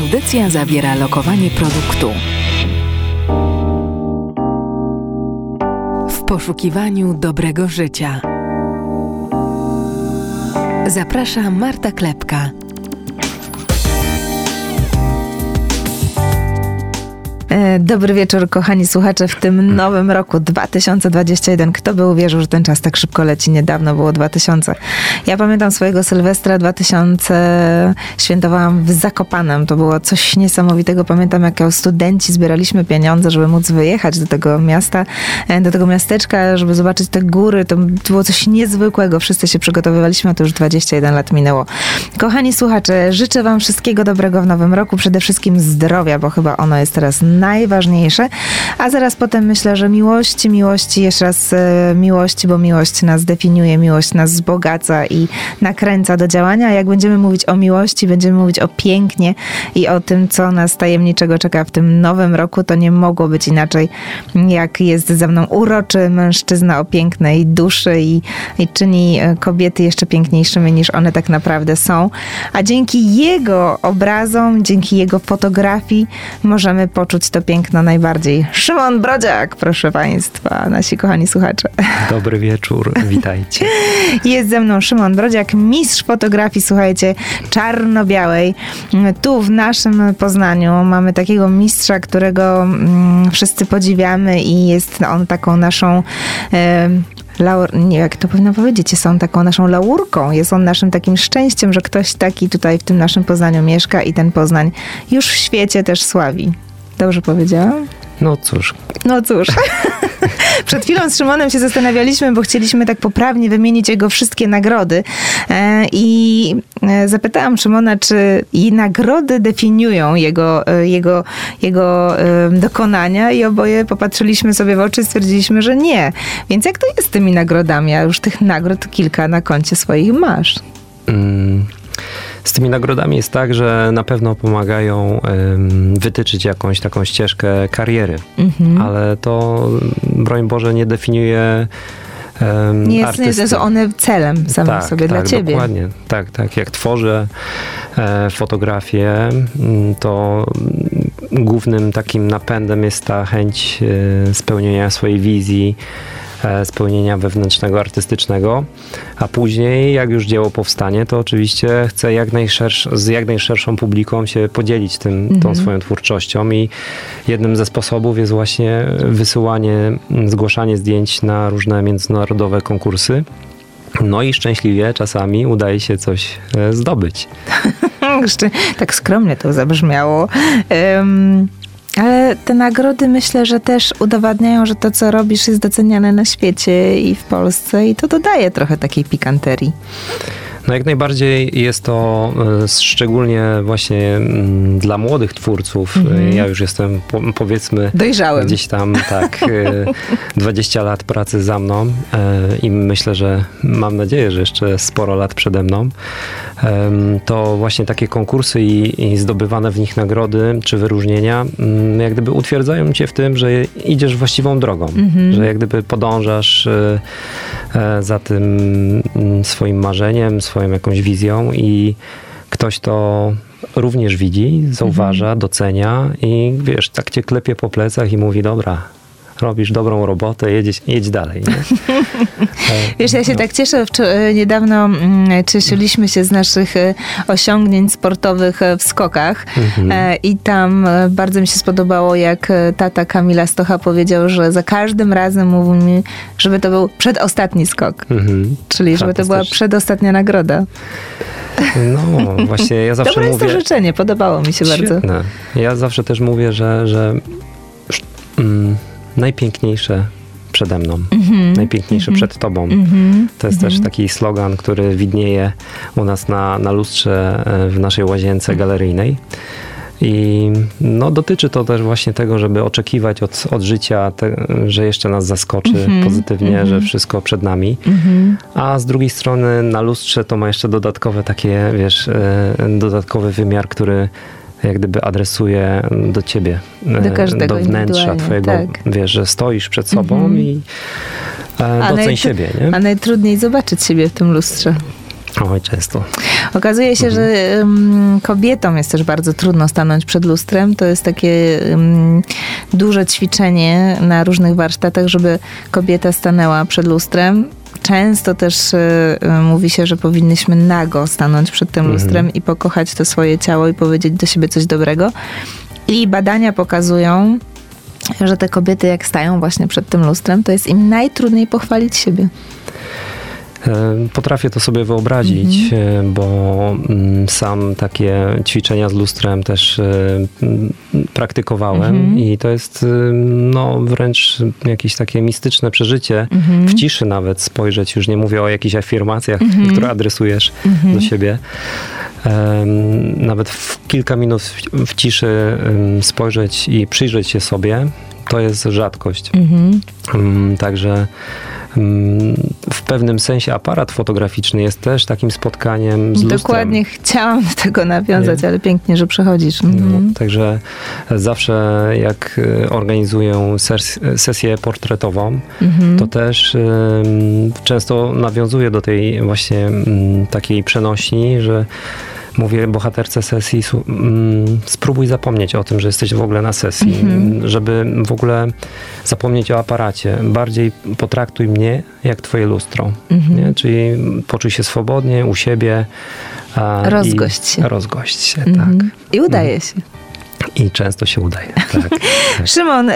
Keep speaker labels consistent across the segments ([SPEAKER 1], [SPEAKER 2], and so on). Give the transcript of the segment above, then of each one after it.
[SPEAKER 1] Audycja zawiera lokowanie produktu. W poszukiwaniu dobrego życia. Zaprasza Marta Klepka.
[SPEAKER 2] Dobry wieczór, kochani słuchacze, w tym nowym roku 2021. Kto by uwierzył, że ten czas tak szybko leci? Niedawno było 2000. Ja pamiętam swojego Sylwestra 2000 świętowałam w Zakopanem. To było coś niesamowitego. Pamiętam, jak jako studenci zbieraliśmy pieniądze, żeby móc wyjechać do tego miasta, e, do tego miasteczka, żeby zobaczyć te góry. To było coś niezwykłego. Wszyscy się przygotowywaliśmy, a to już 21 lat minęło. Kochani słuchacze, życzę wam wszystkiego dobrego w nowym roku. Przede wszystkim zdrowia, bo chyba ono jest teraz najważniejsze. A zaraz potem myślę, że miłości, miłości, jeszcze raz e, miłości, bo miłość nas definiuje, miłość nas wzbogaca i nakręca do działania. Jak będziemy mówić o miłości, będziemy mówić o pięknie i o tym, co nas tajemniczego czeka w tym nowym roku, to nie mogło być inaczej, jak jest ze mną uroczy mężczyzna o pięknej duszy i, i czyni e, kobiety jeszcze piękniejszymi niż one tak naprawdę są. A dzięki jego obrazom, dzięki jego fotografii możemy poczuć to piękno najbardziej. Szymon Brodziak, proszę Państwa, nasi kochani słuchacze.
[SPEAKER 3] Dobry wieczór, witajcie.
[SPEAKER 2] Jest ze mną Szymon Brodziak, mistrz fotografii, słuchajcie, czarno-białej. Tu w naszym Poznaniu mamy takiego mistrza, którego mm, wszyscy podziwiamy i jest on taką naszą... laur, nie jak to powinno powiedzieć, jest on taką naszą laurką, jest on naszym takim szczęściem, że ktoś taki tutaj w tym naszym Poznaniu mieszka i ten Poznań już w świecie też sławi. Dobrze powiedziałam?
[SPEAKER 3] No cóż.
[SPEAKER 2] No cóż. Przed chwilą z Szymonem się zastanawialiśmy, bo chcieliśmy tak poprawnie wymienić jego wszystkie nagrody. E, I e, zapytałam Szymona, czy i nagrody definiują jego, e, jego, jego dokonania, i oboje popatrzyliśmy sobie w oczy i stwierdziliśmy, że nie. Więc jak to jest z tymi nagrodami? A już tych nagród kilka na koncie swoich masz. Mm.
[SPEAKER 3] Z tymi nagrodami jest tak, że na pewno pomagają wytyczyć jakąś taką ścieżkę kariery, mhm. ale to, broń Boże, nie definiuje
[SPEAKER 2] nie jest, artysty. nie są one celem samym tak, sobie
[SPEAKER 3] tak,
[SPEAKER 2] dla ciebie.
[SPEAKER 3] Dokładnie, tak, tak. Jak tworzę e, fotografię, mm, to głównym takim napędem jest ta chęć e, spełnienia swojej wizji, spełnienia wewnętrznego, artystycznego, a później, jak już dzieło powstanie, to oczywiście chcę jak z jak najszerszą publiką się podzielić tym, mhm. tą swoją twórczością i jednym ze sposobów jest właśnie wysyłanie, zgłaszanie zdjęć na różne międzynarodowe konkursy. No i szczęśliwie czasami udaje się coś e, zdobyć.
[SPEAKER 2] tak skromnie to zabrzmiało. Um, ale te nagrody myślę, że też udowadniają, że to, co robisz, jest doceniane na świecie i w Polsce, i to dodaje trochę takiej pikanterii.
[SPEAKER 3] No jak najbardziej jest to e, szczególnie właśnie mm, dla młodych twórców. Mm-hmm. Ja już jestem powiedzmy
[SPEAKER 2] Dojrzałem.
[SPEAKER 3] gdzieś tam tak 20 lat pracy za mną i myślę, że mam nadzieję, że jeszcze sporo lat przede mną. To właśnie takie konkursy i, i zdobywane w nich nagrody czy wyróżnienia mm, jak gdyby utwierdzają cię w tym, że idziesz właściwą drogą, mm-hmm. że jak gdyby podążasz e, e, za tym mm, swoim marzeniem, swoją jakąś wizją i ktoś to również widzi, zauważa, docenia i wiesz, tak cię klepie po plecach i mówi, dobra, robisz dobrą robotę, jedź, jedź dalej.
[SPEAKER 2] Wiesz, ja się no. tak cieszę, e, niedawno mm, cieszyliśmy się z naszych e, osiągnięć sportowych e, w skokach mhm. i tam bardzo mi się spodobało, jak tata Kamila Stocha powiedział, że za każdym razem mówił mi, żeby to był przedostatni skok. Mhm. Czyli żeby to była przedostatnia nagroda.
[SPEAKER 3] No, właśnie ja zawsze
[SPEAKER 2] Dobre
[SPEAKER 3] mówię...
[SPEAKER 2] jest to życzenie, podobało mi się
[SPEAKER 3] Świetne.
[SPEAKER 2] bardzo.
[SPEAKER 3] Ja zawsze też mówię, że, że mm, najpiękniejsze przede mną, mm-hmm. najpiękniejsze mm-hmm. przed tobą. Mm-hmm. To jest też mhm. taki slogan, który widnieje u nas na, na lustrze e, w naszej łazience galeryjnej. I no, dotyczy to też właśnie tego, żeby oczekiwać od, od życia, te, że jeszcze nas zaskoczy mm-hmm, pozytywnie, mm-hmm. że wszystko przed nami. Mm-hmm. A z drugiej strony na lustrze to ma jeszcze dodatkowe takie, wiesz, e, dodatkowy wymiar, który jak gdyby adresuje do ciebie,
[SPEAKER 2] do, e, każdego
[SPEAKER 3] do wnętrza twojego, tak. wiesz, że stoisz przed sobą -hmm. i e, doceń siebie. Nie?
[SPEAKER 2] A najtrudniej zobaczyć siebie w tym lustrze.
[SPEAKER 3] Oj, często.
[SPEAKER 2] Okazuje się, że um, kobietom jest też bardzo trudno stanąć przed lustrem. To jest takie um, duże ćwiczenie na różnych warsztatach, żeby kobieta stanęła przed lustrem. Często też y, mówi się, że powinnyśmy nago stanąć przed tym lustrem i pokochać to swoje ciało i powiedzieć do siebie coś dobrego. I badania pokazują, że te kobiety jak stają właśnie przed tym lustrem, to jest im najtrudniej pochwalić siebie.
[SPEAKER 3] E, potrafię to sobie wyobrazić, mm-hmm. bo mm, sam takie ćwiczenia z lustrem też e, praktykowałem mm-hmm. i to jest no, wręcz jakieś takie mistyczne przeżycie, mm-hmm. w ciszy nawet spojrzeć, już nie mówię o jakichś afirmacjach, mhm. które adresujesz mhm. do siebie. Nawet w kilka minut w ciszy spojrzeć i przyjrzeć się sobie, to jest rzadkość. Mhm. Mm, także w pewnym sensie aparat fotograficzny jest też takim spotkaniem z
[SPEAKER 2] Dokładnie
[SPEAKER 3] lustrem.
[SPEAKER 2] chciałam do tego nawiązać, Nie? ale pięknie, że przechodzisz. Mhm.
[SPEAKER 3] No, także zawsze jak e, organizuję sesję portretową, mhm. to też często nawiązuję do tej właśnie um, takiej przenośni, że mówię bohaterce sesji, mm, spróbuj zapomnieć o tym, że jesteś w ogóle na sesji, mhm. żeby w ogóle zapomnieć o aparacie. Bardziej potraktuj mnie jak twoje lustro. Mhm. Nie? Czyli poczuj się swobodnie u siebie.
[SPEAKER 2] rozgość się.
[SPEAKER 3] Rozgość się, mhm. tak.
[SPEAKER 2] I udaje się.
[SPEAKER 3] I często się udaje, tak. tak.
[SPEAKER 2] Szymon,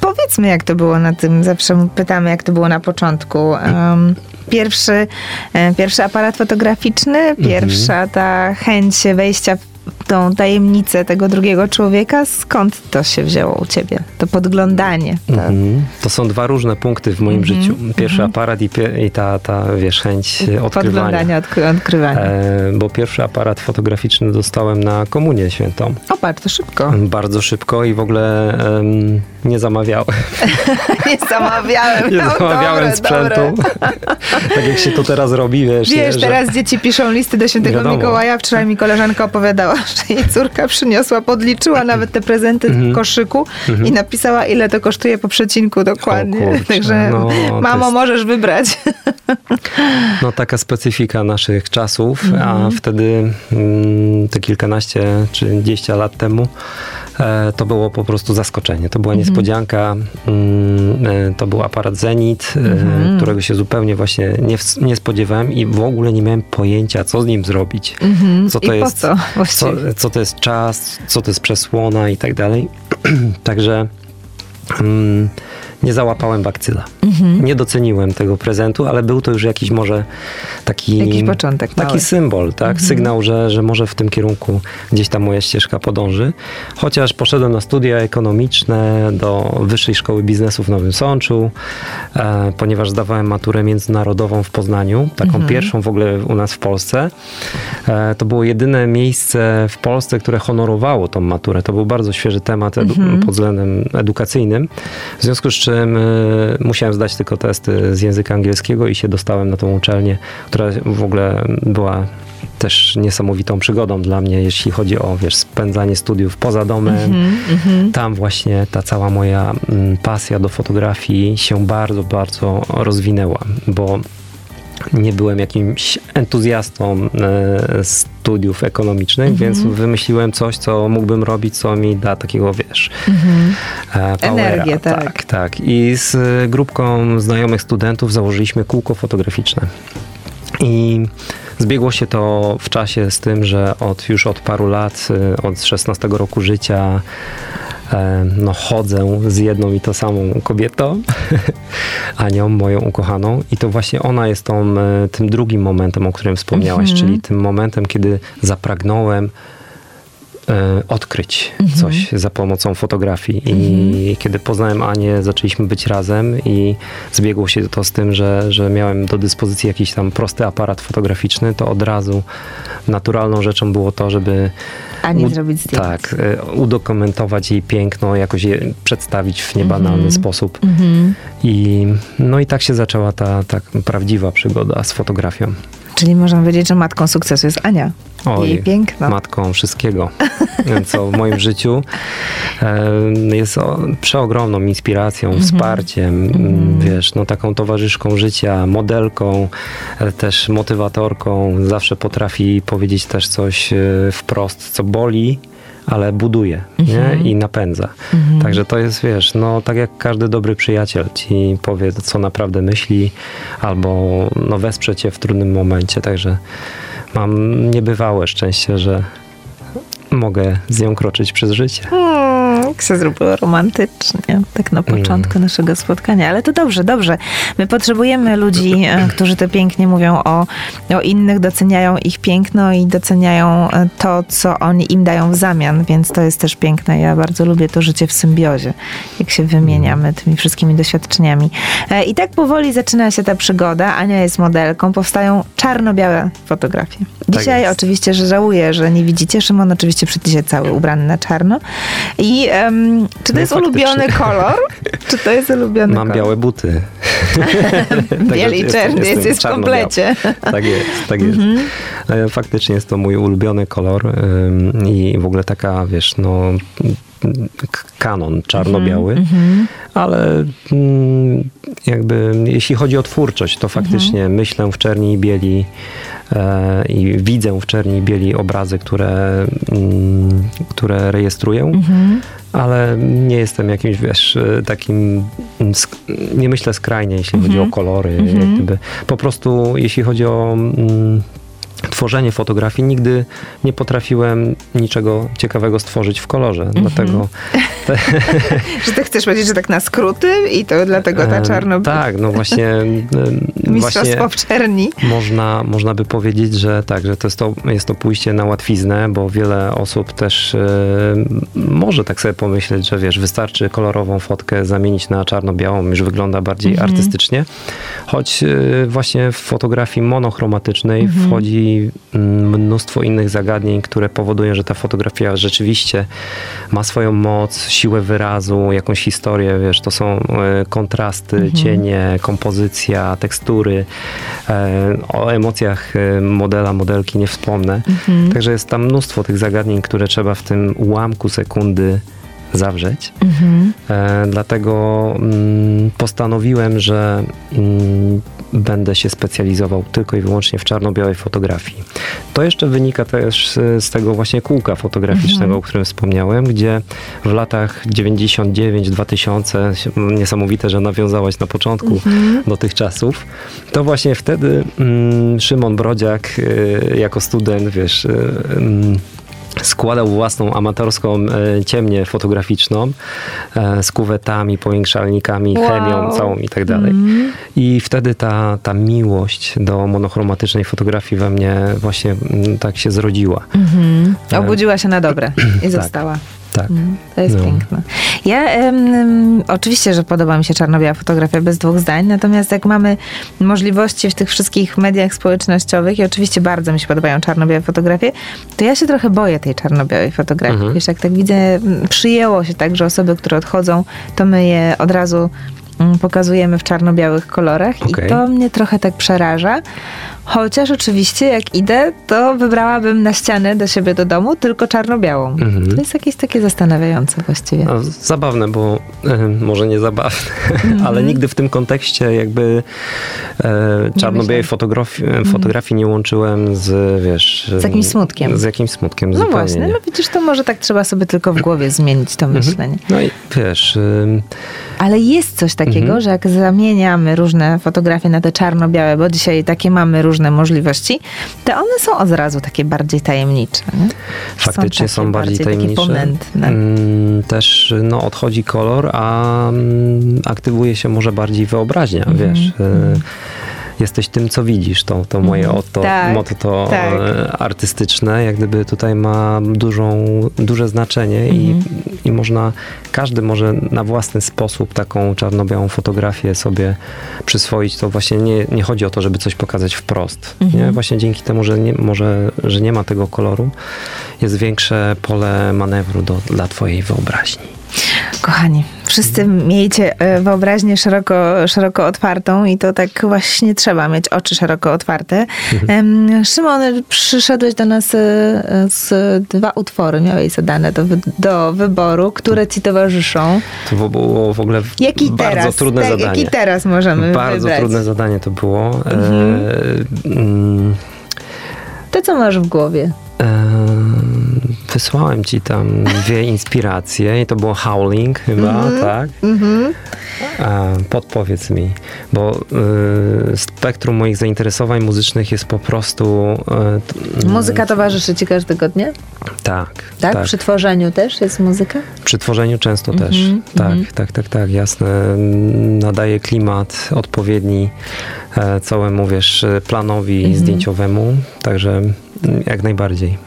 [SPEAKER 2] powiedzmy jak to było na tym, zawsze pytamy jak to było na początku. Um, pierwszy, e, pierwszy aparat fotograficzny, mhm. pierwsza ta chęć wejścia w tą tajemnicę tego drugiego człowieka, skąd to się wzięło u ciebie? To podglądanie.
[SPEAKER 3] Mm-hmm. To są dwa różne punkty w moim mm-hmm. życiu. Pierwszy mm-hmm. aparat i, pie- i, ta, ta wiesz, chęć odkrywania.
[SPEAKER 2] Podglądania, odkry- odkrywania. E,
[SPEAKER 3] bo pierwszy aparat fotograficzny dostałem na komunię świętą.
[SPEAKER 2] O, bardzo szybko.
[SPEAKER 3] Bardzo szybko i w ogóle um, nie zamawiałem.
[SPEAKER 2] nie zamawiałem.
[SPEAKER 3] nie no, zamawiałem dobre, sprzętu. tak jak się to teraz robi, wiesz.
[SPEAKER 2] Wiesz, że... teraz dzieci piszą listy do świętego. Mikołaja. Wczoraj mi koleżanka opowiadała, że jej córka przyniosła, podliczyła nawet te prezenty w mhm. koszyku mhm. i napisała, ile to kosztuje po przecinku dokładnie. Kurczę, Także no, mamo, jest... możesz wybrać.
[SPEAKER 3] no taka specyfika naszych czasów, a mhm. wtedy mm, te kilkanaście czy dziesięć lat temu to było po prostu zaskoczenie. To była mhm. niespodzianka. Mm, e, to był aparat Zenit, e, mhm. którego się zupełnie właśnie nie, nie spodziewałem i w ogóle nie miałem pojęcia, co z nim zrobić.
[SPEAKER 2] Mhm. Co to I jest, co?
[SPEAKER 3] co? Co to jest czas, co to jest przesłona i tak dalej. Także mm, nie załapałem bakcyla. Mhm. Nie doceniłem tego prezentu, ale był to już jakiś może taki...
[SPEAKER 2] Jakiś początek.
[SPEAKER 3] Taki mały. symbol, tak? Mhm. Sygnał, że, że może w tym kierunku gdzieś ta moja ścieżka podąży. Chociaż poszedłem na studia ekonomiczne do Wyższej Szkoły Biznesu w Nowym Sączu, e, ponieważ zdawałem maturę międzynarodową w Poznaniu, taką mhm. pierwszą w ogóle u nas w Polsce. E, to było jedyne miejsce w Polsce, które honorowało tą maturę. To był bardzo świeży temat edu- mhm. pod względem edukacyjnym. W związku z czym czym y, musiałem zdać tylko testy z języka angielskiego i się dostałem na tą uczelnię, która w ogóle była też niesamowitą przygodą dla mnie, jeśli chodzi o wiesz, spędzanie studiów poza domem. Mm -hmm. Tam właśnie ta cała moja mm, pasja do fotografii się bardzo, bardzo rozwinęła, bo nie byłem jakimś entuzjastą e, studiów ekonomicznych, mm -hmm. więc wymyśliłem coś, co mógłbym robić, co mi da takiego, wiesz, mm
[SPEAKER 2] -hmm. Energię, tak.
[SPEAKER 3] tak. Tak, I z grupką znajomych studentów założyliśmy kółko fotograficzne. I zbiegło się to w czasie z tym, że od, już od paru lat, e, od 16 roku życia no, chodzę z jedną i to samą kobietą, Anią, moją ukochaną. I to właśnie ona jest tą, e, tym drugim momentem, o którym wspomniałaś, mhm. czyli tym momentem, kiedy zapragnąłem e, odkryć mhm. coś za pomocą fotografii. I mhm. kiedy poznałem Anię, zaczęliśmy być razem i zbiegło się to z tym, że, że miałem do dyspozycji jakiś tam prosty aparat fotograficzny, to od razu naturalną rzeczą było to, żeby
[SPEAKER 2] a nie zrobić zdjęć.
[SPEAKER 3] Tak, e, udokumentować jej piękno, jakoś je przedstawić w niebanalny mm -hmm. sposób. Mm -hmm. I, no i tak się zaczęła ta, ta prawdziwa przygoda z fotografią.
[SPEAKER 2] Czyli można powiedzieć, że matką sukcesu jest Ania. Oj, jej piękno.
[SPEAKER 3] Matką wszystkiego. co w moim życiu jest przeogromną inspiracją, wsparciem, m, wiesz, no taką towarzyszką życia, modelką, też motywatorką. Zawsze potrafi powiedzieć też coś e, wprost, co boli, ale buduje nie? i napędza. Także to jest, wiesz, no tak jak każdy dobry przyjaciel ci powie, co naprawdę myśli, albo no, wesprze cię w trudnym momencie. Także mam niebywałe szczęście, że mogę z nią kroczyć przez życie.
[SPEAKER 2] Jak się zrobiło romantycznie, tak na początku naszego spotkania. Ale to dobrze, dobrze. My potrzebujemy ludzi, e, którzy to pięknie mówią o, o innych, doceniają ich piękno i doceniają e, to, co oni im dają w zamian, więc to jest też piękne. Ja bardzo lubię to życie w symbiozie, jak się wymieniamy tymi wszystkimi doświadczeniami. E, I tak powoli zaczyna się ta przygoda. Ania jest modelką, powstają czarno-białe fotografie. Dzisiaj
[SPEAKER 3] jest.
[SPEAKER 2] oczywiście, że żałuję, że nie widzicie. Szymon oczywiście dzisiaj cały ubrany na czarno. I em, czy to
[SPEAKER 3] No
[SPEAKER 2] jest
[SPEAKER 3] faktycznie.
[SPEAKER 2] ulubiony kolor? Czy to jest ulubiony
[SPEAKER 3] Mam
[SPEAKER 2] kolor?
[SPEAKER 3] białe buty.
[SPEAKER 2] Bieli i czerny,
[SPEAKER 3] jestem
[SPEAKER 2] jest w komplecie.
[SPEAKER 3] Tak jest, tak jest.
[SPEAKER 2] Mhm.
[SPEAKER 3] E, Faktycznie jest to mój ulubiony kolor i w ogóle taka, wiesz, no kanon czarno-biały,
[SPEAKER 2] Mhm.
[SPEAKER 3] ale mm, jakby jeśli chodzi o twórczość, to faktycznie
[SPEAKER 2] Mhm.
[SPEAKER 3] myślę w czerni i bieli i widzę w czerni i bieli obrazy, które, mm, które rejestruję,
[SPEAKER 2] Mhm.
[SPEAKER 3] ale nie jestem jakimś, wiesz, e, takim, mm, nie myślę skrajnie, jeśli chodzi o kolory.
[SPEAKER 2] Mhm.
[SPEAKER 3] Jak gdyby. Po prostu, jeśli chodzi o mm, tworzenie fotografii, nigdy nie potrafiłem niczego ciekawego stworzyć w kolorze.
[SPEAKER 2] Mhm.
[SPEAKER 3] Dlatego
[SPEAKER 2] Że ty chcesz powiedzieć, że tak na skróty i to dlatego ta czarno...
[SPEAKER 3] Tak, no właśnie,
[SPEAKER 2] Mistrzostwo w czerni.
[SPEAKER 3] można, można by powiedzieć, że tak, że to jest, to jest to pójście na łatwiznę, bo wiele osób też może tak sobie pomyśleć, że wiesz, wystarczy kolorową fotkę zamienić na czarno-białą, już wygląda bardziej artystycznie. Choć e, właśnie w fotografii monochromatycznej wchodzi mnóstwo innych zagadnień, które powodują, że ta fotografia rzeczywiście ma swoją moc, siłę wyrazu, jakąś historię, wiesz, to są e, kontrasty, cienie, kompozycja, tekstury. E, O emocjach e, modela, modelki nie wspomnę. Także jest tam mnóstwo tych zagadnień, które trzeba w tym ułamku sekundy zawrzeć.
[SPEAKER 2] Mhm.
[SPEAKER 3] E, dlatego mm, postanowiłem, że mm, będę się specjalizował tylko i wyłącznie w czarno-białej fotografii. To jeszcze wynika też z, tego właśnie kółka fotograficznego, o którym wspomniałem, gdzie w latach 99-2000, niesamowite, że nawiązałaś na początku do tych czasów, to właśnie wtedy mm, Szymon Brodziak y, jako student, wiesz, y, mm, składał własną amatorską e, ciemnię fotograficzną e, z kuwetami, powiększalnikami,
[SPEAKER 2] Wow.
[SPEAKER 3] chemią całą i tak dalej. I wtedy ta, ta miłość do monochromatycznej fotografii we mnie właśnie mm, tak się zrodziła.
[SPEAKER 2] Mhm.
[SPEAKER 3] E,
[SPEAKER 2] Obudziła się na dobre i została.
[SPEAKER 3] Tak.
[SPEAKER 2] Mm, To jest
[SPEAKER 3] No.
[SPEAKER 2] piękne. Ja oczywiście, że podoba mi się czarno-biała fotografia bez dwóch zdań, natomiast jak mamy możliwości w tych wszystkich mediach społecznościowych i oczywiście bardzo mi się podobają czarno-białe fotografie, to ja się trochę boję tej czarno-białej fotografii.
[SPEAKER 3] Mhm.
[SPEAKER 2] Wiesz, jak tak widzę, przyjęło się tak, że osoby, które odchodzą, to my je od razu pokazujemy w czarno-białych kolorach
[SPEAKER 3] Okej.
[SPEAKER 2] i to mnie trochę tak przeraża. Chociaż oczywiście jak idę, to wybrałabym na ścianę do siebie do domu tylko czarno-białą.
[SPEAKER 3] Mhm.
[SPEAKER 2] To jest jakieś takie zastanawiające właściwie.
[SPEAKER 3] No, zabawne, bo e, może nie zabawne,
[SPEAKER 2] Mhm.
[SPEAKER 3] ale nigdy w tym kontekście jakby e, czarno-białej fotografii, fotografii nie łączyłem z, wiesz...
[SPEAKER 2] Z jakimś smutkiem.
[SPEAKER 3] Z jakimś smutkiem,
[SPEAKER 2] No
[SPEAKER 3] zupełnie
[SPEAKER 2] właśnie,
[SPEAKER 3] nie.
[SPEAKER 2] no widzisz, to może tak trzeba sobie tylko w głowie zmienić to myślenie.
[SPEAKER 3] No i wiesz, ym,
[SPEAKER 2] Ale jest coś takiego,
[SPEAKER 3] Mhm.
[SPEAKER 2] że jak zamieniamy różne fotografie na te czarno-białe, bo dzisiaj takie mamy różne możliwości, to one są od razu takie bardziej tajemnicze. Nie?
[SPEAKER 3] faktycznie są,
[SPEAKER 2] takie
[SPEAKER 3] bardziej
[SPEAKER 2] Takie
[SPEAKER 3] tajemnicze.
[SPEAKER 2] ponętne.
[SPEAKER 3] Mm, Też no, odchodzi kolor, a mm, aktywuje się może bardziej wyobraźnia,
[SPEAKER 2] Mhm,
[SPEAKER 3] wiesz. Jesteś tym, co widzisz. To, to moje oto,
[SPEAKER 2] Tak,
[SPEAKER 3] motto to
[SPEAKER 2] tak.
[SPEAKER 3] e, artystyczne, jak gdyby tutaj ma dużą, duże znaczenie i,
[SPEAKER 2] Mhm.
[SPEAKER 3] i można, każdy może na własny sposób taką czarno-białą fotografię sobie przyswoić. To właśnie nie, nie chodzi o to, żeby coś pokazać wprost.
[SPEAKER 2] Mhm.
[SPEAKER 3] Nie? Właśnie dzięki temu, że nie, może, że nie ma tego koloru, jest większe pole manewru do, dla twojej wyobraźni.
[SPEAKER 2] Kochani, wszyscy miejcie e, wyobraźnię szeroko, szeroko otwartą i to tak właśnie trzeba mieć oczy szeroko otwarte. Em, Szymon, przyszedłeś do nas e, z dwa utwory, miałeś zadane do, do wyboru, które ci towarzyszą.
[SPEAKER 3] To było w ogóle
[SPEAKER 2] Jaki
[SPEAKER 3] bardzo
[SPEAKER 2] teraz?
[SPEAKER 3] trudne
[SPEAKER 2] tak,
[SPEAKER 3] zadanie.
[SPEAKER 2] Jaki teraz możemy
[SPEAKER 3] Bardzo
[SPEAKER 2] wybrać?
[SPEAKER 3] trudne zadanie to było.
[SPEAKER 2] Mhm.
[SPEAKER 3] E, mm,
[SPEAKER 2] To, co masz w głowie?
[SPEAKER 3] Em, Wysłałem ci tam dwie inspiracje i to było Howling chyba, tak?
[SPEAKER 2] Mhm.
[SPEAKER 3] A, podpowiedz mi, bo y, spektrum moich zainteresowań muzycznych jest po prostu... y,
[SPEAKER 2] Muzyka towarzyszy ci każdego dnia?
[SPEAKER 3] Tak,
[SPEAKER 2] Tak?
[SPEAKER 3] tak.
[SPEAKER 2] Przy tworzeniu też jest muzyka?
[SPEAKER 3] Przy tworzeniu często
[SPEAKER 2] Mhm,
[SPEAKER 3] też. Tak,
[SPEAKER 2] mhm.
[SPEAKER 3] tak, tak, tak, jasne. Nadaje klimat odpowiedni e, całemu, wiesz, planowi
[SPEAKER 2] Mhm.
[SPEAKER 3] zdjęciowemu, także mm, jak najbardziej.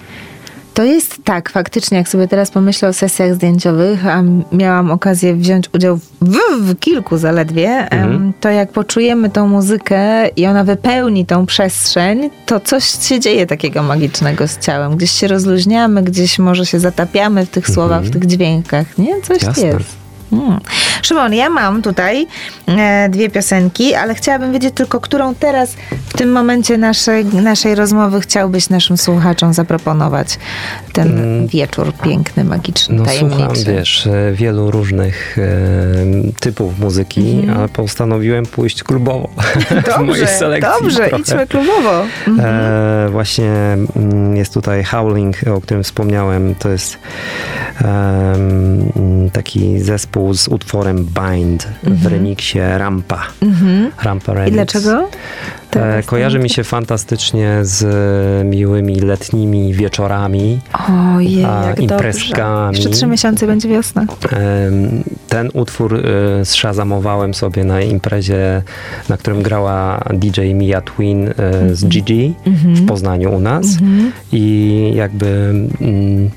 [SPEAKER 2] To jest tak, faktycznie, jak sobie teraz pomyślę o sesjach zdjęciowych, a miałam okazję wziąć udział w, w kilku zaledwie,
[SPEAKER 3] Mhm.
[SPEAKER 2] to jak poczujemy tą muzykę i ona wypełni tą przestrzeń, to coś się dzieje takiego magicznego z ciałem. Gdzieś się rozluźniamy, gdzieś może się zatapiamy w tych słowach, w tych dźwiękach, nie? Coś
[SPEAKER 3] Mhm. Jasne.
[SPEAKER 2] jest. Mm. Szymon, ja mam tutaj e, dwie piosenki, ale chciałabym wiedzieć tylko, którą teraz w tym momencie naszej, naszej rozmowy chciałbyś naszym słuchaczom zaproponować ten
[SPEAKER 3] Mm.
[SPEAKER 2] wieczór piękny, magiczny,
[SPEAKER 3] No
[SPEAKER 2] tajemniczy.
[SPEAKER 3] słucham, wiesz, e, wielu różnych e, typów muzyki,
[SPEAKER 2] Mhm.
[SPEAKER 3] ale postanowiłem pójść klubowo w mojej
[SPEAKER 2] Dobrze,
[SPEAKER 3] selekcji
[SPEAKER 2] dobrze,
[SPEAKER 3] trochę.
[SPEAKER 2] idźmy klubowo.
[SPEAKER 3] E, właśnie mm, jest tutaj Howling, o którym wspomniałem. To jest taki zespół z utworem Bind w remiksie Rampa.
[SPEAKER 2] Mhm.
[SPEAKER 3] Rampa
[SPEAKER 2] I
[SPEAKER 3] Remix.
[SPEAKER 2] dlaczego?
[SPEAKER 3] E,
[SPEAKER 2] Teraz
[SPEAKER 3] kojarzy mi się fantastycznie z miłymi letnimi wieczorami.
[SPEAKER 2] Ojej, jak
[SPEAKER 3] imprezkami.
[SPEAKER 2] dobrze. Jeszcze trzy miesiące będzie wiosna.
[SPEAKER 3] Em, Ten utwór e, zszazamowałem sobie na imprezie, na którym grała DJ Mia Twin e, z Gigi w Poznaniu u nas. I jakby mm,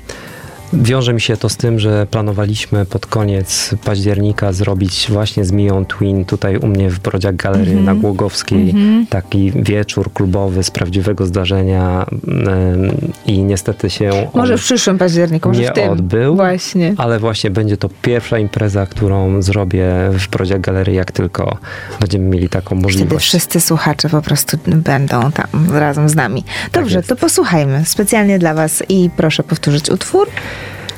[SPEAKER 3] wiąże mi się to z tym, że planowaliśmy pod koniec października zrobić właśnie z Mią Twin tutaj u mnie w Brodziak Galerii na Głogowskiej taki wieczór klubowy z prawdziwego zdarzenia i niestety się
[SPEAKER 2] Może w przyszłym październiku, może
[SPEAKER 3] nie
[SPEAKER 2] w tym.
[SPEAKER 3] odbył.
[SPEAKER 2] Właśnie.
[SPEAKER 3] ale właśnie będzie to pierwsza impreza, którą zrobię w Brodziak Galerii, jak tylko będziemy mieli taką
[SPEAKER 2] Wtedy
[SPEAKER 3] możliwość.
[SPEAKER 2] wszyscy słuchacze po prostu będą tam razem z nami. Dobrze,
[SPEAKER 3] jest.
[SPEAKER 2] to posłuchajmy specjalnie dla Was i proszę powtórzyć utwór.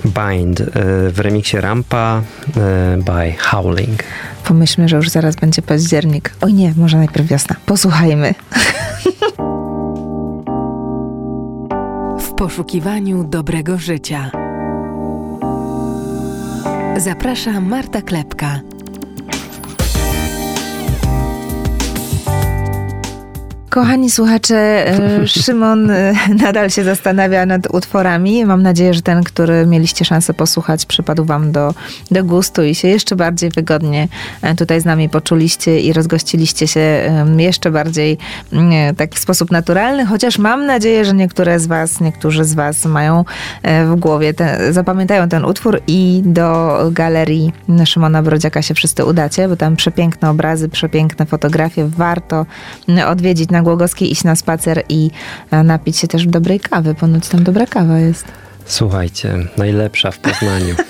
[SPEAKER 3] Bind e, w remiksie Rampa e, by Howling.
[SPEAKER 2] Pomyślmy, że już zaraz będzie październik. Oj nie, może najpierw wiosna. Posłuchajmy.
[SPEAKER 1] W poszukiwaniu dobrego życia. Zaprasza Marta Klepka.
[SPEAKER 2] Kochani słuchacze, e, Szymon e, nadal się zastanawia nad utworami. Mam nadzieję, że ten, który mieliście szansę posłuchać, przypadł Wam do, do gustu i się jeszcze bardziej wygodnie e, tutaj z nami poczuliście i rozgościliście się jeszcze bardziej mm, tak w sposób naturalny, chociaż mam nadzieję, że niektóre z Was, niektórzy z Was mają w głowie, zapamiętają ten utwór i do galerii Szymona Brodziaka się wszyscy udacie, bo tam przepiękne obrazy, przepiękne fotografie. Warto mm, odwiedzić na Głogowskiej, iść na spacer i e, napić się też dobrej kawy. Ponoć tam dobra kawa jest.
[SPEAKER 3] Słuchajcie, najlepsza w Poznaniu.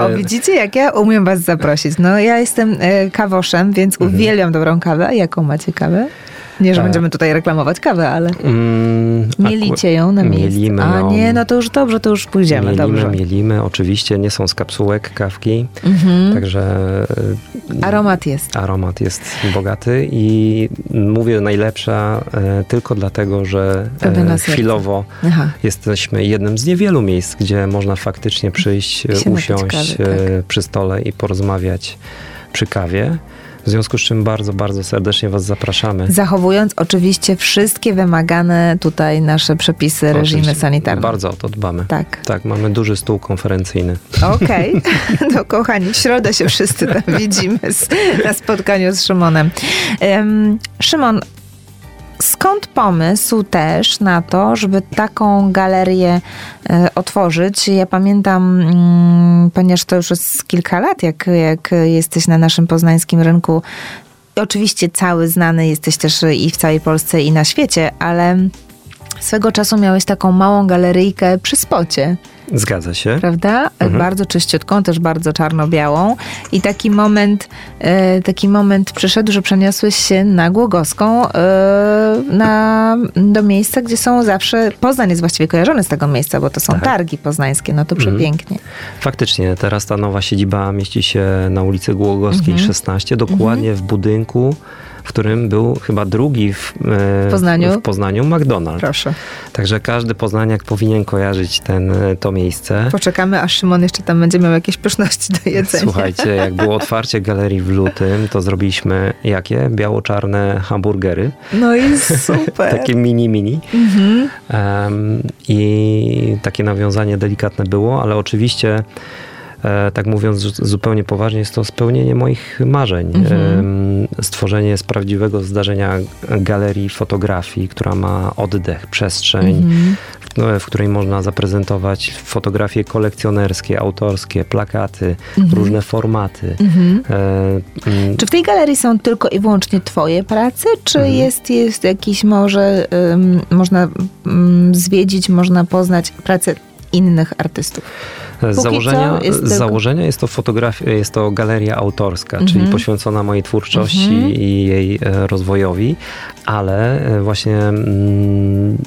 [SPEAKER 2] O, widzicie, jak ja umiem was zaprosić. No, ja jestem e, kawoszem, więc uwielbiam dobrą kawę. Jaką macie kawę? Nie, że
[SPEAKER 3] E,
[SPEAKER 2] będziemy tutaj reklamować kawę, ale
[SPEAKER 3] Mm,
[SPEAKER 2] mielicie ją na miejscu.
[SPEAKER 3] Mielimy
[SPEAKER 2] A
[SPEAKER 3] ją.
[SPEAKER 2] nie, no to już dobrze, to już pójdziemy.
[SPEAKER 3] Mielimy,
[SPEAKER 2] dobrze.
[SPEAKER 3] mielimy. Oczywiście nie są z kapsułek kawki,
[SPEAKER 2] Mhm.
[SPEAKER 3] także e,
[SPEAKER 2] Aromat jest.
[SPEAKER 3] aromat jest bogaty i mówię najlepsza e, tylko dlatego, że e, chwilowo jesteśmy jednym z niewielu miejsc, gdzie można faktycznie przyjść, usiąść
[SPEAKER 2] kawy, tak.
[SPEAKER 3] e, przy stole i porozmawiać przy kawie. W związku z czym bardzo, bardzo serdecznie Was zapraszamy.
[SPEAKER 2] Zachowując oczywiście wszystkie wymagane tutaj nasze przepisy, reżimy sanitarne.
[SPEAKER 3] Bardzo o to dbamy.
[SPEAKER 2] Tak.
[SPEAKER 3] Tak, mamy duży stół konferencyjny.
[SPEAKER 2] Okej, to kochani, w środę się wszyscy tam widzimy z, na spotkaniu z Szymonem. Em, Szymon, skąd pomysł też na to, żeby taką galerię e, otworzyć? Ja pamiętam, mm, ponieważ to już jest kilka lat, jak, jak jesteś na naszym poznańskim rynku. Oczywiście cały znany jesteś też i w całej Polsce, i na świecie, ale Swego czasu miałeś taką małą galeryjkę przy spocie,
[SPEAKER 3] Zgadza się.
[SPEAKER 2] prawda?
[SPEAKER 3] Mhm.
[SPEAKER 2] Bardzo czyściutką, też bardzo czarno-białą. I taki moment, e, taki moment przyszedł, że przeniosłeś się na Głogowską, e, na, do miejsca, gdzie są zawsze, Poznań jest właściwie kojarzony z tego miejsca, bo to są
[SPEAKER 3] Tak.
[SPEAKER 2] targi poznańskie, no to
[SPEAKER 3] Mhm.
[SPEAKER 2] przepięknie.
[SPEAKER 3] Faktycznie, teraz ta nowa siedziba mieści się na ulicy Głogowskiej
[SPEAKER 2] Mhm.
[SPEAKER 3] 16, dokładnie w budynku, w którym był chyba drugi w, e,
[SPEAKER 2] W Poznaniu?
[SPEAKER 3] w Poznaniu McDonald's.
[SPEAKER 2] Proszę.
[SPEAKER 3] Także każdy poznaniak powinien kojarzyć ten, e, to miejsce.
[SPEAKER 2] Poczekamy, aż Szymon jeszcze tam będzie miał jakieś pyszności do jedzenia.
[SPEAKER 3] Słuchajcie, jak było otwarcie galerii w lutym, to zrobiliśmy jakie? Biało-czarne hamburgery.
[SPEAKER 2] No i super.
[SPEAKER 3] Takie mini, mini.
[SPEAKER 2] Mhm.
[SPEAKER 3] Em, I takie nawiązanie delikatne było, ale oczywiście, tak mówiąc zu- zupełnie poważnie, jest to spełnienie moich marzeń.
[SPEAKER 2] Mhm.
[SPEAKER 3] Stworzenie z prawdziwego zdarzenia galerii fotografii, która ma oddech, przestrzeń,
[SPEAKER 2] Mhm.
[SPEAKER 3] w- w której można zaprezentować fotografie kolekcjonerskie, autorskie, plakaty,
[SPEAKER 2] Mhm.
[SPEAKER 3] różne formaty.
[SPEAKER 2] Mhm.
[SPEAKER 3] E, mm,
[SPEAKER 2] Czy w tej galerii są tylko i wyłącznie twoje prace, czy
[SPEAKER 3] Mhm.
[SPEAKER 2] jest, jest jakiś może, ym, można ym, zwiedzić, można poznać pracę innych artystów?
[SPEAKER 3] Z założenia,
[SPEAKER 2] jest
[SPEAKER 3] z założenia jest to fotografia, jest to galeria autorska,
[SPEAKER 2] Mhm.
[SPEAKER 3] czyli poświęcona mojej twórczości
[SPEAKER 2] Mhm.
[SPEAKER 3] i jej e, rozwojowi, ale e, właśnie mm,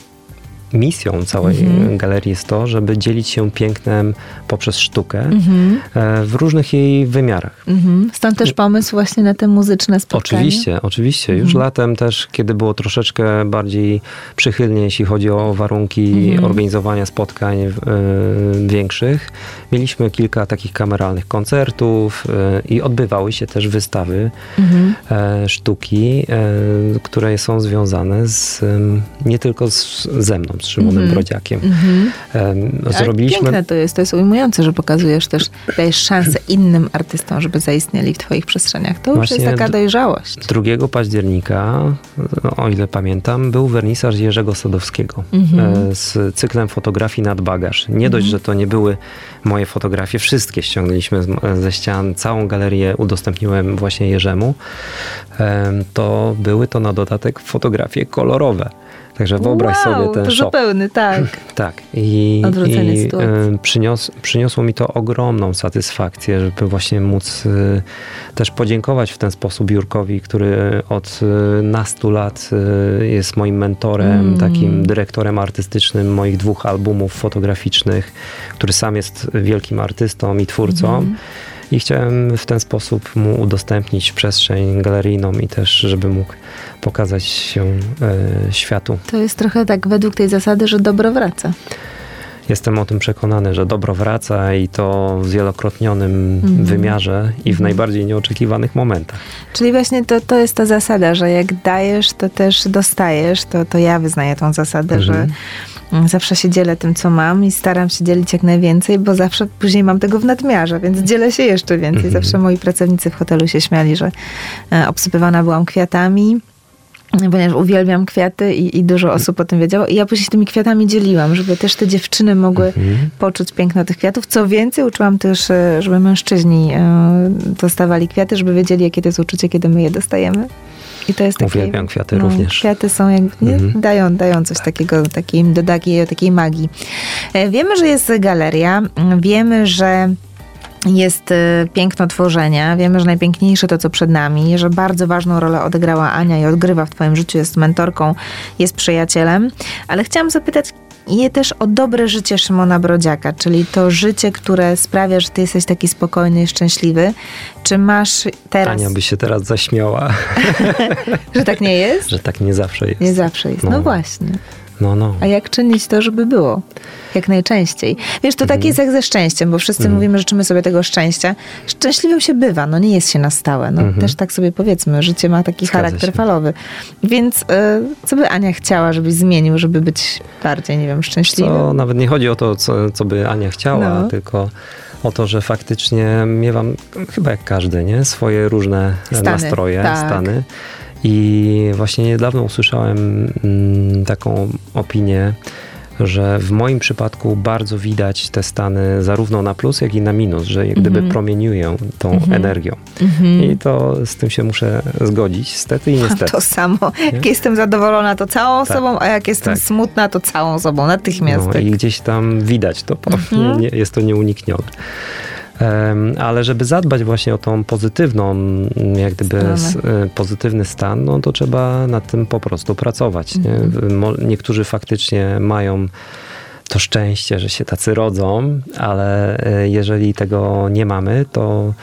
[SPEAKER 3] misją całej
[SPEAKER 2] Mhm.
[SPEAKER 3] galerii jest to, żeby dzielić się pięknem poprzez sztukę
[SPEAKER 2] Mhm.
[SPEAKER 3] e, w różnych jej wymiarach.
[SPEAKER 2] Mhm. Stąd też pomysł właśnie na te muzyczne spotkania.
[SPEAKER 3] Oczywiście, oczywiście. Już
[SPEAKER 2] Mhm.
[SPEAKER 3] latem też, kiedy było troszeczkę bardziej przychylnie, jeśli chodzi o warunki
[SPEAKER 2] Mhm.
[SPEAKER 3] organizowania spotkań e, większych, mieliśmy kilka takich kameralnych koncertów e, i odbywały się też wystawy e, sztuki, które są związane z, nie tylko z, ze mną, z Szymonem
[SPEAKER 2] Mhm.
[SPEAKER 3] Brodziakiem.
[SPEAKER 2] Mhm.
[SPEAKER 3] Em,
[SPEAKER 2] Ale
[SPEAKER 3] Zrobiliśmy
[SPEAKER 2] Piękne to jest, to jest ujmujące, że pokazujesz też, dajesz szansę innym artystom, żeby zaistnieli w twoich przestrzeniach. To już
[SPEAKER 3] Właśnie
[SPEAKER 2] jest taka dojrzałość.
[SPEAKER 3] 2 października, o ile pamiętam, był wernisaż Jerzego Sadowskiego
[SPEAKER 2] Mhm.
[SPEAKER 3] e, z cyklem fotografii nad bagaż. Nie dość, że to nie były moje fotografie, wszystkie ściągnęliśmy ze ścian, całą galerię udostępniłem właśnie Jerzemu, em, to były to na dodatek fotografie kolorowe. Także wyobraź
[SPEAKER 2] wow,
[SPEAKER 3] sobie ten
[SPEAKER 2] to
[SPEAKER 3] szok.
[SPEAKER 2] zupełny, tak.
[SPEAKER 3] Tak. I, i e, przynios, przyniosło mi to ogromną satysfakcję, żeby właśnie móc e, też podziękować w ten sposób Jurkowi, który od e, nastu lat jest moim mentorem,
[SPEAKER 2] Mm.
[SPEAKER 3] takim dyrektorem artystycznym moich dwóch albumów fotograficznych, który sam jest wielkim artystą i twórcą.
[SPEAKER 2] Mhm.
[SPEAKER 3] I chciałem w ten sposób mu udostępnić przestrzeń galeryjną i też, żeby mógł pokazać się e, światu.
[SPEAKER 2] To jest trochę tak według tej zasady, że dobro wraca.
[SPEAKER 3] Jestem o tym przekonany, że dobro wraca i to w wielokrotnionym
[SPEAKER 2] Mhm.
[SPEAKER 3] wymiarze i w
[SPEAKER 2] Mhm.
[SPEAKER 3] najbardziej nieoczekiwanych momentach.
[SPEAKER 2] Czyli właśnie to, to jest ta zasada, że jak dajesz, to też dostajesz. To, to ja wyznaję tą zasadę,
[SPEAKER 3] Mhm.
[SPEAKER 2] że mm, zawsze się dzielę tym, co mam i staram się dzielić jak najwięcej, bo zawsze później mam tego w nadmiarze, więc dzielę się jeszcze więcej.
[SPEAKER 3] Mhm.
[SPEAKER 2] Zawsze moi pracownicy w hotelu się śmiali, że e, obsypywana byłam kwiatami. Ponieważ uwielbiam kwiaty i, i dużo osób o tym wiedziało. I ja później się tymi kwiatami dzieliłam, żeby też te dziewczyny mogły
[SPEAKER 3] Mhm.
[SPEAKER 2] poczuć piękno tych kwiatów. Co więcej, uczyłam też, e, żeby mężczyźni e, dostawali kwiaty, żeby wiedzieli, jakie to jest uczucie, kiedy my je dostajemy. I to jest takie,
[SPEAKER 3] Uwielbiam kwiaty również.
[SPEAKER 2] Kwiaty są jakby, nie,
[SPEAKER 3] Mhm.
[SPEAKER 2] dają, dają coś takiego, takiej takiej, takiej magii. E, Wiemy, że jest galeria, wiemy, że jest e, piękno tworzenia. Wiemy, że najpiękniejsze to, co przed nami, że bardzo ważną rolę odegrała Ania i odgrywa w Twoim życiu, jest mentorką, jest przyjacielem. Ale chciałam zapytać je też o dobre życie Szymona Brodziaka, czyli to życie, które sprawia, że Ty jesteś taki spokojny i szczęśliwy. Czy masz teraz,
[SPEAKER 3] Ania by się teraz zaśmiała,
[SPEAKER 2] że tak nie jest?
[SPEAKER 3] że tak nie zawsze jest.
[SPEAKER 2] Nie zawsze jest. No,
[SPEAKER 3] No.
[SPEAKER 2] właśnie.
[SPEAKER 3] No, no.
[SPEAKER 2] A jak czynić to, żeby było? Jak najczęściej. Wiesz, to tak jest jak ze szczęściem, bo wszyscy
[SPEAKER 3] Mhm.
[SPEAKER 2] mówimy, życzymy sobie tego szczęścia. Szczęśliwym się bywa, no nie jest się na stałe. No
[SPEAKER 3] Mhm.
[SPEAKER 2] też tak sobie powiedzmy, życie ma taki
[SPEAKER 3] Zgadza
[SPEAKER 2] charakter
[SPEAKER 3] się.
[SPEAKER 2] falowy. Więc y, co by Ania chciała, żebyś zmienił, żeby być bardziej, nie wiem, szczęśliwym?
[SPEAKER 3] To nawet nie chodzi o to, co, co by Ania chciała,
[SPEAKER 2] No.
[SPEAKER 3] tylko o to, że faktycznie miewam, chyba jak każdy, nie? swoje różne
[SPEAKER 2] Stany,
[SPEAKER 3] nastroje,
[SPEAKER 2] tak.
[SPEAKER 3] stany. I właśnie niedawno usłyszałem mm, taką opinię że w moim przypadku bardzo widać te stany zarówno na plus, jak i na minus, że jak gdyby
[SPEAKER 2] Mhm.
[SPEAKER 3] promieniują tą
[SPEAKER 2] Mhm.
[SPEAKER 3] energią.
[SPEAKER 2] Mhm.
[SPEAKER 3] I to z tym się muszę zgodzić, stety i niestety.
[SPEAKER 2] To samo. Jak jestem zadowolona, to całą
[SPEAKER 3] Tak.
[SPEAKER 2] sobą, a jak jestem
[SPEAKER 3] Tak.
[SPEAKER 2] smutna, to całą sobą, natychmiast.
[SPEAKER 3] No,
[SPEAKER 2] tak.
[SPEAKER 3] I gdzieś tam widać to,
[SPEAKER 2] Mhm.
[SPEAKER 3] nie, nie, jest to nieuniknione. Ale żeby zadbać właśnie o tą pozytywną, jak gdyby
[SPEAKER 2] Stronę.
[SPEAKER 3] e, pozytywny stan, no to trzeba nad tym po prostu pracować.
[SPEAKER 2] Mhm.
[SPEAKER 3] Niektórzy faktycznie mają to szczęście, że się tacy rodzą, ale e, jeżeli tego nie mamy, to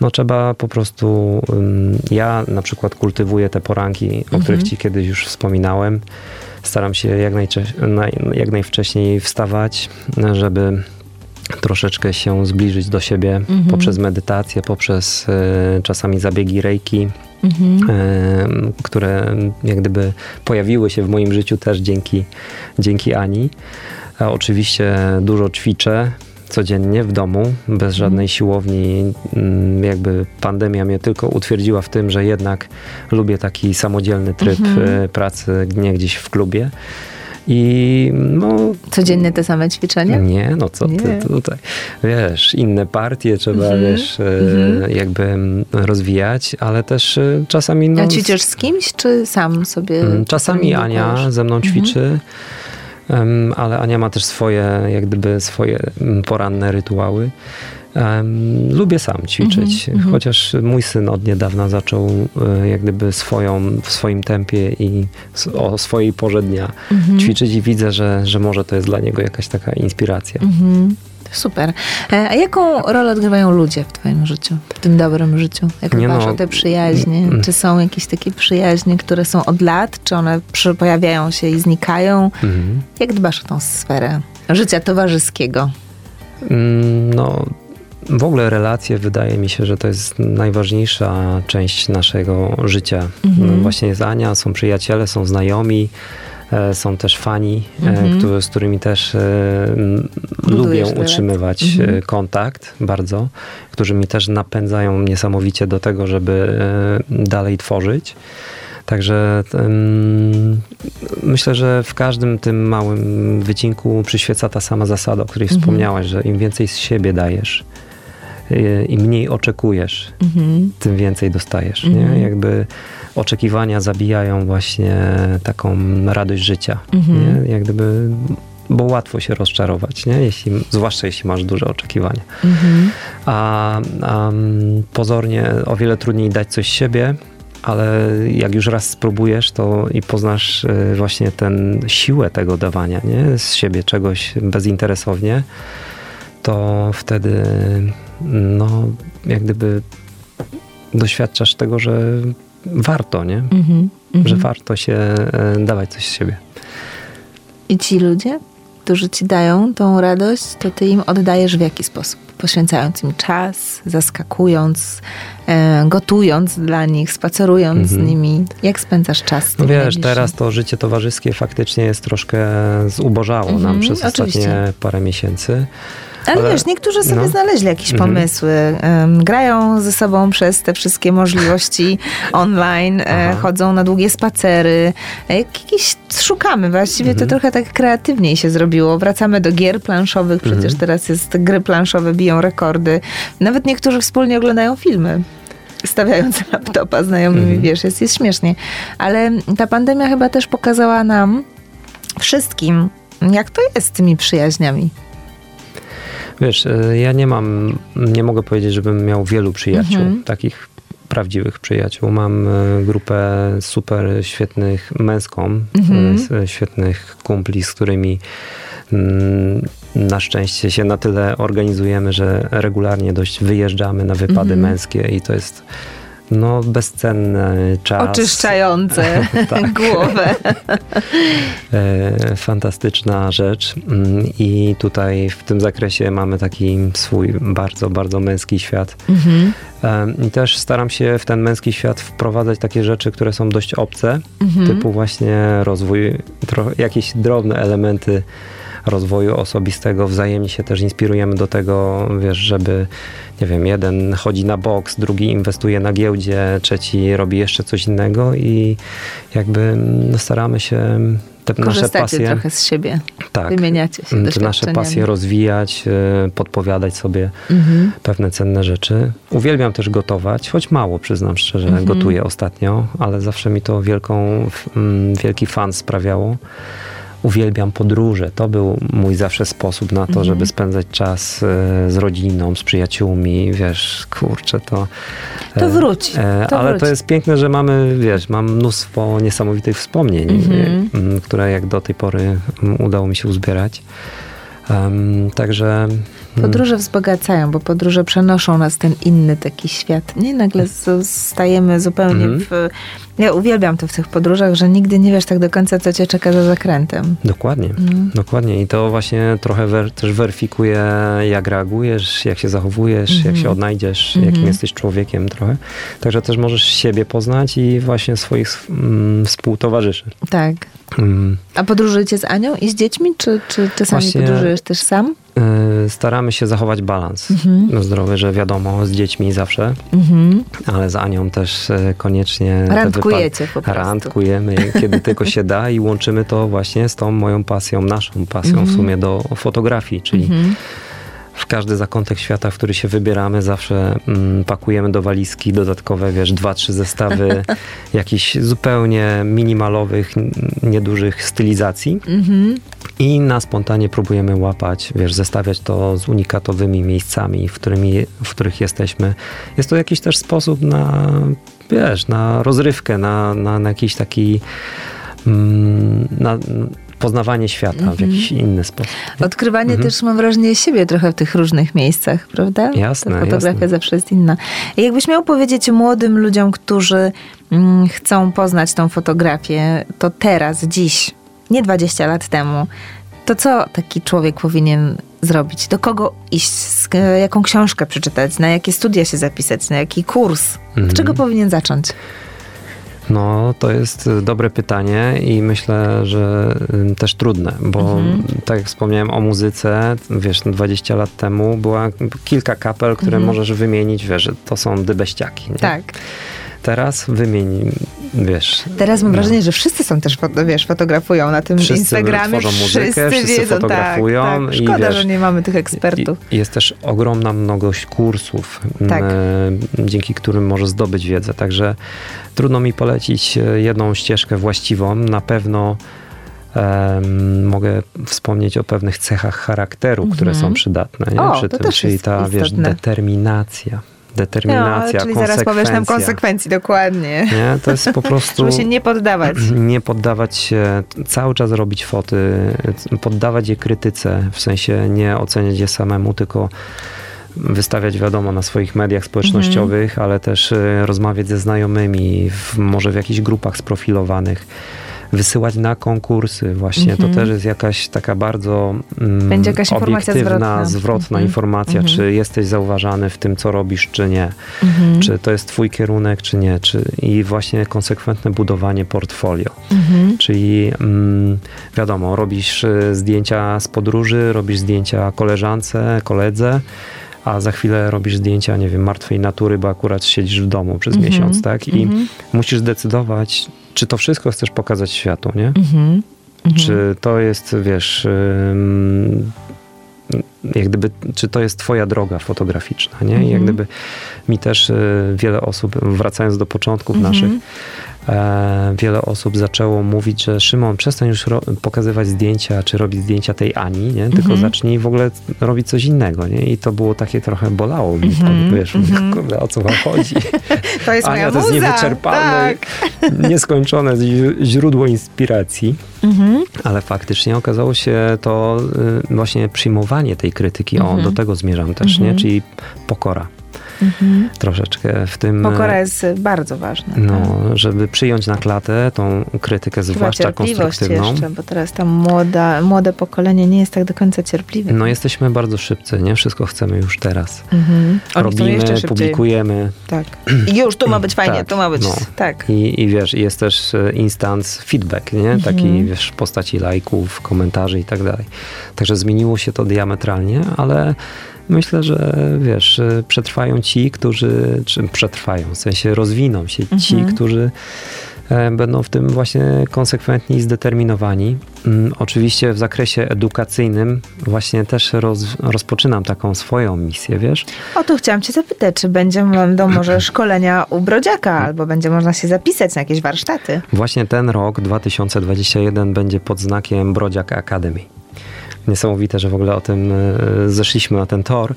[SPEAKER 3] no trzeba po prostu. Ja na przykład kultywuję te poranki, o których ci kiedyś już wspominałem. Staram się jak, najcze- naj, jak najwcześniej wstawać, żeby troszeczkę się zbliżyć do siebie
[SPEAKER 2] Mhm.
[SPEAKER 3] poprzez medytację, poprzez e, czasami zabiegi rejki,
[SPEAKER 2] Mhm.
[SPEAKER 3] e, które jak gdyby pojawiły się w moim życiu też dzięki, dzięki Ani. A oczywiście dużo ćwiczę codziennie w domu, bez żadnej siłowni. Mm, Jakby pandemia mnie tylko utwierdziła w tym, że jednak lubię taki samodzielny tryb
[SPEAKER 2] Mhm.
[SPEAKER 3] e, pracy, nie gdzieś w klubie. I no,
[SPEAKER 2] Codziennie te same ćwiczenia?
[SPEAKER 3] nie, no co
[SPEAKER 2] Nie.
[SPEAKER 3] ty tutaj, wiesz, inne partie trzeba,
[SPEAKER 2] Mhm,
[SPEAKER 3] wiesz, e,
[SPEAKER 2] mhm.
[SPEAKER 3] jakby mm, rozwijać, ale też e, czasami... No,
[SPEAKER 2] A ćwiczysz z kimś, czy sam sobie?
[SPEAKER 3] Mm, Czasami Ania ze mną
[SPEAKER 2] Mhm.
[SPEAKER 3] ćwiczy, ale Ania ma też swoje, jak gdyby swoje mm, poranne rytuały. Lubię sam ćwiczyć,
[SPEAKER 2] Mhm, mhm.
[SPEAKER 3] chociaż mój syn od niedawna zaczął e, jak gdyby swoją, w swoim tempie i o swojej porze dnia
[SPEAKER 2] Mhm.
[SPEAKER 3] ćwiczyć i widzę, że, że może to jest dla niego jakaś taka inspiracja.
[SPEAKER 2] Mhm. Super. E, A jaką rolę odgrywają ludzie w twoim życiu, w tym dobrym życiu? Jak
[SPEAKER 3] Nie
[SPEAKER 2] dbasz
[SPEAKER 3] no,
[SPEAKER 2] o te przyjaźnie?
[SPEAKER 3] mm.
[SPEAKER 2] Czy są jakieś takie przyjaźnie, które są od lat? Czy one pojawiają się i znikają?
[SPEAKER 3] Mhm.
[SPEAKER 2] Jak dbasz o tą sferę życia towarzyskiego?
[SPEAKER 3] Mm, No, w ogóle relacje wydaje mi się, że to jest najważniejsza część naszego życia.
[SPEAKER 2] Mhm.
[SPEAKER 3] No, Właśnie jest Ania, są przyjaciele, są znajomi, e, są też fani, e,
[SPEAKER 2] Mhm.
[SPEAKER 3] którzy, z którymi też e,
[SPEAKER 2] Budujesz
[SPEAKER 3] lubię utrzymywać
[SPEAKER 2] Mhm.
[SPEAKER 3] kontakt bardzo, którzy mi też napędzają niesamowicie do tego, żeby dalej tworzyć. Także em, myślę, że w każdym tym małym wycinku przyświeca ta sama zasada, o której
[SPEAKER 2] Mhm.
[SPEAKER 3] wspomniałaś, że im więcej z siebie dajesz, im mniej oczekujesz,
[SPEAKER 2] Mhm.
[SPEAKER 3] tym więcej dostajesz.
[SPEAKER 2] Mhm.
[SPEAKER 3] Nie? Jakby oczekiwania zabijają właśnie taką radość życia.
[SPEAKER 2] Mhm.
[SPEAKER 3] Nie? Jak gdyby, bo łatwo się rozczarować, nie? Jeśli, zwłaszcza jeśli masz duże oczekiwania.
[SPEAKER 2] Mhm.
[SPEAKER 3] A, a mm, pozornie o wiele trudniej dać coś siebie, ale jak już raz spróbujesz, to i poznasz y, właśnie ten siłę tego dawania, nie? Z siebie czegoś bezinteresownie, to wtedy no, jak gdyby doświadczasz tego, że warto, nie?
[SPEAKER 2] Mhm. Mhm.
[SPEAKER 3] Że warto się e, dawać coś z siebie.
[SPEAKER 2] I ci ludzie, którzy ci dają tą radość, to ty im oddajesz w jaki sposób? Poświęcając im czas, zaskakując, e, gotując dla nich, spacerując z
[SPEAKER 3] Mhm.
[SPEAKER 2] nimi. Jak spędzasz czas
[SPEAKER 3] No wiesz, teraz to życie towarzyskie faktycznie jest troszkę zubożało
[SPEAKER 2] Mhm,
[SPEAKER 3] nam przez
[SPEAKER 2] oczywiście.
[SPEAKER 3] ostatnie parę miesięcy.
[SPEAKER 2] Ale,
[SPEAKER 3] ale-
[SPEAKER 2] wiesz, niektórzy sobie
[SPEAKER 3] no.
[SPEAKER 2] znaleźli jakieś
[SPEAKER 3] Mhm.
[SPEAKER 2] pomysły. Em, grają ze sobą przez te wszystkie możliwości online, e, chodzą na długie spacery. E, Jakieś szukamy. Właściwie to
[SPEAKER 3] Mhm.
[SPEAKER 2] trochę tak kreatywniej się zrobiło. Wracamy do gier planszowych. Przecież
[SPEAKER 3] Mhm.
[SPEAKER 2] teraz jest gry planszowe, biją rekordy. Nawet niektórzy wspólnie oglądają filmy. Stawiając laptopa znajomymi,
[SPEAKER 3] Mhm.
[SPEAKER 2] wiesz, jest, jest śmiesznie. Ale ta pandemia chyba też pokazała nam wszystkim, jak to jest z tymi przyjaźniami.
[SPEAKER 3] Wiesz, e, ja nie mam, nie mogę powiedzieć, żebym miał wielu przyjaciół,
[SPEAKER 2] Mhm.
[SPEAKER 3] takich prawdziwych przyjaciół. Mam e, grupę super świetnych męską,
[SPEAKER 2] Mhm.
[SPEAKER 3] e, e, świetnych kumpli, z którymi mm, na szczęście się na tyle organizujemy, że regularnie dość wyjeżdżamy na wypady
[SPEAKER 2] Mhm.
[SPEAKER 3] męskie i to jest no bezcenny czas.
[SPEAKER 2] Oczyszczające
[SPEAKER 3] Tak.
[SPEAKER 2] głowę.
[SPEAKER 3] E, fantastyczna rzecz Mm, i tutaj w tym zakresie mamy taki swój bardzo, bardzo męski świat.
[SPEAKER 2] Mhm.
[SPEAKER 3] E, I też staram się w ten męski świat wprowadzać takie rzeczy, które są dość obce,
[SPEAKER 2] Mhm.
[SPEAKER 3] typu właśnie rozwój, jakieś drobne elementy rozwoju osobistego. Wzajemnie się też inspirujemy do tego, wiesz, żeby, nie wiem, jeden chodzi na boks, drugi inwestuje na giełdzie, trzeci robi jeszcze coś innego i jakby no, staramy się te nasze pasje,
[SPEAKER 2] trochę z siebie,
[SPEAKER 3] tak,
[SPEAKER 2] wymieniacie się
[SPEAKER 3] te nasze pasje rozwijać, e, podpowiadać sobie
[SPEAKER 2] Mhm.
[SPEAKER 3] pewne cenne rzeczy. Uwielbiam też gotować, choć mało, przyznam szczerze,
[SPEAKER 2] Mhm.
[SPEAKER 3] gotuję ostatnio, ale zawsze mi to wielką, mm, wielki fan sprawiało. Uwielbiam podróże. To był mój zawsze sposób na to,
[SPEAKER 2] Mhm.
[SPEAKER 3] żeby spędzać czas e, z rodziną, z przyjaciółmi. Wiesz, kurczę, to...
[SPEAKER 2] To
[SPEAKER 3] e,
[SPEAKER 2] wróci,
[SPEAKER 3] e,
[SPEAKER 2] to
[SPEAKER 3] ale
[SPEAKER 2] wróci.
[SPEAKER 3] to jest piękne, że mamy, wiesz, mam mnóstwo niesamowitych wspomnień,
[SPEAKER 2] Mhm.
[SPEAKER 3] które jak do tej pory udało mi się uzbierać. Em, także... mm,
[SPEAKER 2] Podróże wzbogacają, bo podróże przenoszą nas ten inny taki świat. Nie nagle z- stajemy zupełnie
[SPEAKER 3] Mhm.
[SPEAKER 2] w. Ja uwielbiam to w tych podróżach, że nigdy nie wiesz tak do końca, co cię czeka za zakrętem.
[SPEAKER 3] Dokładnie,
[SPEAKER 2] Mhm.
[SPEAKER 3] dokładnie. I to właśnie trochę wer- też weryfikuje, jak reagujesz, jak się zachowujesz, jak
[SPEAKER 2] Mhm.
[SPEAKER 3] się odnajdziesz,
[SPEAKER 2] Mhm.
[SPEAKER 3] jakim jesteś człowiekiem trochę. Także też możesz siebie poznać i właśnie swoich mm, współtowarzyszy.
[SPEAKER 2] Tak.
[SPEAKER 3] Mm,
[SPEAKER 2] A podróżujecie z Anią i z dziećmi, czy, czy czasami
[SPEAKER 3] Właśnie-
[SPEAKER 2] podróżujesz też sam?
[SPEAKER 3] Y, staramy się zachować balans
[SPEAKER 2] Mhm.
[SPEAKER 3] zdrowy, że wiadomo, z dziećmi zawsze,
[SPEAKER 2] Mhm.
[SPEAKER 3] ale z Anią też y, koniecznie.
[SPEAKER 2] Randkujecie po prostu.
[SPEAKER 3] Randkujemy, kiedy tylko się da i łączymy to właśnie z tą moją pasją, naszą pasją w
[SPEAKER 2] Mhm.
[SPEAKER 3] sumie do fotografii, czyli
[SPEAKER 2] Mhm.
[SPEAKER 3] w każdy zakątek świata, w który się wybieramy, zawsze mm, pakujemy do walizki dodatkowe, wiesz, dwa, trzy zestawy jakichś zupełnie minimalowych, niedużych stylizacji
[SPEAKER 2] Mhm.
[SPEAKER 3] I na spontanie próbujemy łapać, wiesz, zestawiać to z unikatowymi miejscami, w, którymi, w których jesteśmy. Jest to jakiś też sposób na, wiesz, na rozrywkę, na, na, na jakiś taki mm, na poznawanie świata w
[SPEAKER 2] Mhm.
[SPEAKER 3] jakiś inny sposób.
[SPEAKER 2] Odkrywanie
[SPEAKER 3] Mhm.
[SPEAKER 2] też, mam wrażenie, siebie trochę w tych różnych miejscach, prawda?
[SPEAKER 3] Jasne,
[SPEAKER 2] Ta fotografia
[SPEAKER 3] jasne.
[SPEAKER 2] zawsze jest inna. I jakbyś miał powiedzieć młodym ludziom, którzy mm, chcą poznać tą fotografię, to teraz, dziś, nie 20 lat temu, to co taki człowiek powinien zrobić? Do kogo iść? Z, jaką książkę przeczytać? Na jakie studia się zapisać? Na jaki kurs? Od czego powinien zacząć?
[SPEAKER 3] No, to jest y, dobre pytanie i myślę, że y, też trudne, bo
[SPEAKER 2] Mhm.
[SPEAKER 3] tak jak wspomniałem o muzyce, wiesz, 20 lat temu była kilka kapel, które
[SPEAKER 2] Mhm.
[SPEAKER 3] możesz wymienić, wiesz, to są dybeściaki. Nie?
[SPEAKER 2] Tak.
[SPEAKER 3] Teraz wymień, wiesz...
[SPEAKER 2] Teraz mam
[SPEAKER 3] no,
[SPEAKER 2] wrażenie, że wszyscy są też, wiesz, fotografują na tym
[SPEAKER 3] Wszyscy
[SPEAKER 2] Instagramie.
[SPEAKER 3] tworzą muzykę, wszyscy
[SPEAKER 2] wiedzą,
[SPEAKER 3] fotografują
[SPEAKER 2] tak, tak.
[SPEAKER 3] i
[SPEAKER 2] Szkoda,
[SPEAKER 3] wiesz,
[SPEAKER 2] że nie mamy tych ekspertów.
[SPEAKER 3] i- Jest też ogromna mnogość kursów,
[SPEAKER 2] Tak.
[SPEAKER 3] m, dzięki którym możesz zdobyć wiedzę. Także trudno mi polecić e, jedną ścieżkę właściwą. Na pewno mogę wspomnieć o pewnych cechach charakteru, które
[SPEAKER 2] Mhm.
[SPEAKER 3] są przydatne nie?
[SPEAKER 2] O,
[SPEAKER 3] przy tym, czyli ta wiesz, determinacja. Determinacja,
[SPEAKER 2] No, czyli zaraz powiesz nam konsekwencji, dokładnie.
[SPEAKER 3] Nie? To jest po prostu...
[SPEAKER 2] Żeby się nie poddawać.
[SPEAKER 3] nie poddawać się, cały czas robić foty, poddawać je krytyce, w sensie nie oceniać je samemu, tylko wystawiać wiadomo na swoich mediach społecznościowych,
[SPEAKER 2] Mhm.
[SPEAKER 3] ale też e, rozmawiać ze znajomymi, w, może w jakichś grupach sprofilowanych. Wysyłać na konkursy, właśnie
[SPEAKER 2] Mhm.
[SPEAKER 3] to też jest jakaś taka bardzo mm,
[SPEAKER 2] Będzie jakaś
[SPEAKER 3] obiektywna,
[SPEAKER 2] zwrotna.
[SPEAKER 3] zwrotna
[SPEAKER 2] Mhm.
[SPEAKER 3] informacja,
[SPEAKER 2] Mhm.
[SPEAKER 3] czy jesteś zauważany w tym, co robisz, czy nie
[SPEAKER 2] Mhm.
[SPEAKER 3] czy to jest twój kierunek, czy nie, czy, i właśnie konsekwentne budowanie portfolio.
[SPEAKER 2] Mhm.
[SPEAKER 3] Czyli mm, wiadomo, robisz y, zdjęcia z podróży, robisz zdjęcia koleżance, koledze, a za chwilę robisz zdjęcia, nie wiem, martwej natury, bo akurat siedzisz w domu przez
[SPEAKER 2] Mhm.
[SPEAKER 3] miesiąc, tak? I
[SPEAKER 2] Mhm.
[SPEAKER 3] musisz zdecydować, czy to wszystko chcesz pokazać światu, nie?
[SPEAKER 2] Mhm. Mhm.
[SPEAKER 3] Czy to jest, wiesz, jak gdyby, czy to jest twoja droga fotograficzna, nie? I jak
[SPEAKER 2] Mhm.
[SPEAKER 3] gdyby mi też y, wiele osób, wracając do początków
[SPEAKER 2] Mhm.
[SPEAKER 3] naszych, wiele osób zaczęło mówić, że Szymon, przestań już pokazywać zdjęcia, czy robić zdjęcia tej Ani, nie? Tylko
[SPEAKER 2] Mhm.
[SPEAKER 3] zacznij w ogóle robić coś innego, nie? I to było takie trochę bolało mi,
[SPEAKER 2] Mhm.
[SPEAKER 3] to, wiesz,
[SPEAKER 2] Mhm.
[SPEAKER 3] kurde, o co wam chodzi?
[SPEAKER 2] To jest moja
[SPEAKER 3] Ania to jest
[SPEAKER 2] muza.
[SPEAKER 3] niewyczerpalne,
[SPEAKER 2] Tak.
[SPEAKER 3] nieskończone źródło inspiracji.
[SPEAKER 2] Mhm.
[SPEAKER 3] Ale faktycznie okazało się to y, właśnie przyjmowanie tej krytyki, o,
[SPEAKER 2] Mhm.
[SPEAKER 3] do tego zmierzam też, nie?
[SPEAKER 2] Mhm.
[SPEAKER 3] Czyli pokora
[SPEAKER 2] Mhm.
[SPEAKER 3] troszeczkę w tym.
[SPEAKER 2] Pokora jest bardzo ważna.
[SPEAKER 3] No,
[SPEAKER 2] tak.
[SPEAKER 3] żeby przyjąć na klatę tą krytykę,
[SPEAKER 2] Chyba
[SPEAKER 3] zwłaszcza
[SPEAKER 2] cierpliwość
[SPEAKER 3] konstruktywną.
[SPEAKER 2] jeszcze, bo teraz ta młoda, młode pokolenie nie jest tak do końca cierpliwe.
[SPEAKER 3] No jesteśmy bardzo szybcy, nie? Wszystko chcemy już teraz.
[SPEAKER 2] Mhm.
[SPEAKER 3] Robimy, publikujemy
[SPEAKER 2] Tak. I już tu ma być fajnie,
[SPEAKER 3] Tak,
[SPEAKER 2] tu ma być.
[SPEAKER 3] no.
[SPEAKER 2] Tak.
[SPEAKER 3] i, i wiesz, jest też e, instans feedback, nie? Taki,
[SPEAKER 2] Mhm.
[SPEAKER 3] wiesz, w postaci lajków, komentarzy i tak dalej. Także zmieniło się to diametralnie, ale myślę, że wiesz, e, przetrwają ci, którzy, czy przetrwają, w sensie rozwiną się ci,
[SPEAKER 2] Mhm.
[SPEAKER 3] którzy e, będą w tym właśnie konsekwentni i zdeterminowani. Mm, Oczywiście w zakresie edukacyjnym właśnie też roz, rozpoczynam taką swoją misję, wiesz?
[SPEAKER 2] O, tu chciałam cię zapytać, czy będzie, będą może szkolenia u Brodziaka, albo będzie można się zapisać na jakieś warsztaty?
[SPEAKER 3] Właśnie ten rok 2021 będzie pod znakiem Brodziak Academy. Niesamowite, że w ogóle o tym e, zeszliśmy na ten tor,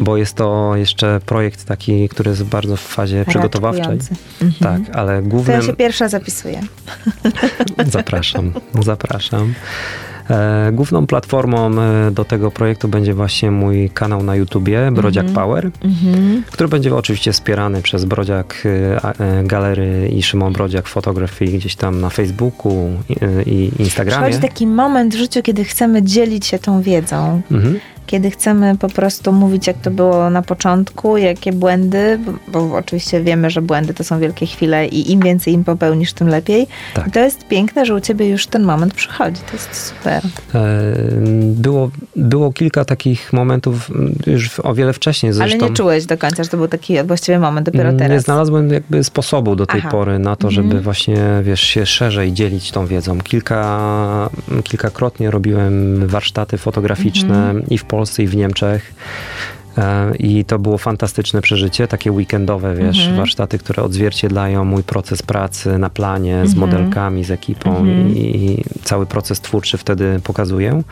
[SPEAKER 3] bo jest to jeszcze projekt taki, który jest bardzo w fazie przygotowawczej.
[SPEAKER 2] Raczkujący.
[SPEAKER 3] Tak, ale
[SPEAKER 2] To ja
[SPEAKER 3] głównym...
[SPEAKER 2] się pierwsza zapisuję.
[SPEAKER 3] Zapraszam, zapraszam. E, główną platformą e, do tego projektu będzie właśnie mój kanał na YouTubie, Brodziak Power, który będzie oczywiście wspierany przez Brodziak e, Galery i Szymon Brodziak Photography gdzieś tam na Facebooku i, Instagramie.
[SPEAKER 2] Przychodzi taki moment w życiu, kiedy chcemy dzielić się tą wiedzą.
[SPEAKER 3] Mhm.
[SPEAKER 2] Kiedy chcemy po prostu mówić, jak to było na początku, jakie błędy, bo, bo oczywiście wiemy, że błędy to są wielkie chwile i im więcej im popełnisz, tym lepiej.
[SPEAKER 3] Tak.
[SPEAKER 2] I to jest piękne, że u ciebie już ten moment przychodzi. To jest super.
[SPEAKER 3] E, Było, było kilka takich momentów m, już o wiele wcześniej zresztą.
[SPEAKER 2] Ale nie czułeś do końca, że to był taki właściwy moment dopiero teraz.
[SPEAKER 3] Nie znalazłem jakby sposobu do tej
[SPEAKER 2] Aha.
[SPEAKER 3] pory na to,
[SPEAKER 2] Mhm.
[SPEAKER 3] żeby właśnie, wiesz, się szerzej dzielić tą wiedzą. Kilka, kilkakrotnie robiłem warsztaty fotograficzne
[SPEAKER 2] Mhm.
[SPEAKER 3] i w Polsce, i w Niemczech. E, I to było fantastyczne przeżycie, takie weekendowe, wiesz,
[SPEAKER 2] Mhm.
[SPEAKER 3] warsztaty, które odzwierciedlają mój proces pracy na planie z
[SPEAKER 2] Mhm.
[SPEAKER 3] modelkami, z ekipą
[SPEAKER 2] Mhm.
[SPEAKER 3] i, i cały proces twórczy wtedy pokazuję.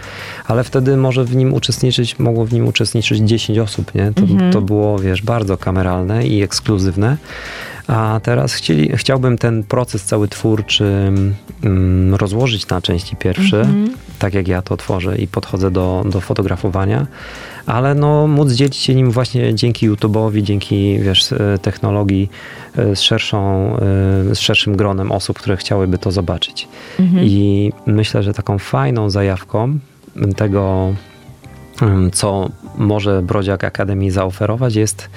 [SPEAKER 3] Ale wtedy może w nim uczestniczyć, mogło w nim uczestniczyć 10 osób, nie? To,
[SPEAKER 2] Mhm.
[SPEAKER 3] to było, wiesz, bardzo kameralne i ekskluzywne. A teraz chcieli, chciałbym ten proces cały twórczy mm, rozłożyć na części pierwsze,
[SPEAKER 2] Mhm.
[SPEAKER 3] tak jak ja to tworzę i podchodzę do, do fotografowania, ale no móc dzielić się nim właśnie dzięki YouTube'owi, dzięki wiesz, e, technologii e, z, szerszą, e, z szerszym gronem osób, które chciałyby to zobaczyć.
[SPEAKER 2] Mhm.
[SPEAKER 3] I myślę, że taką fajną zajawką tego, mm, co może Brodziak Academy zaoferować, jest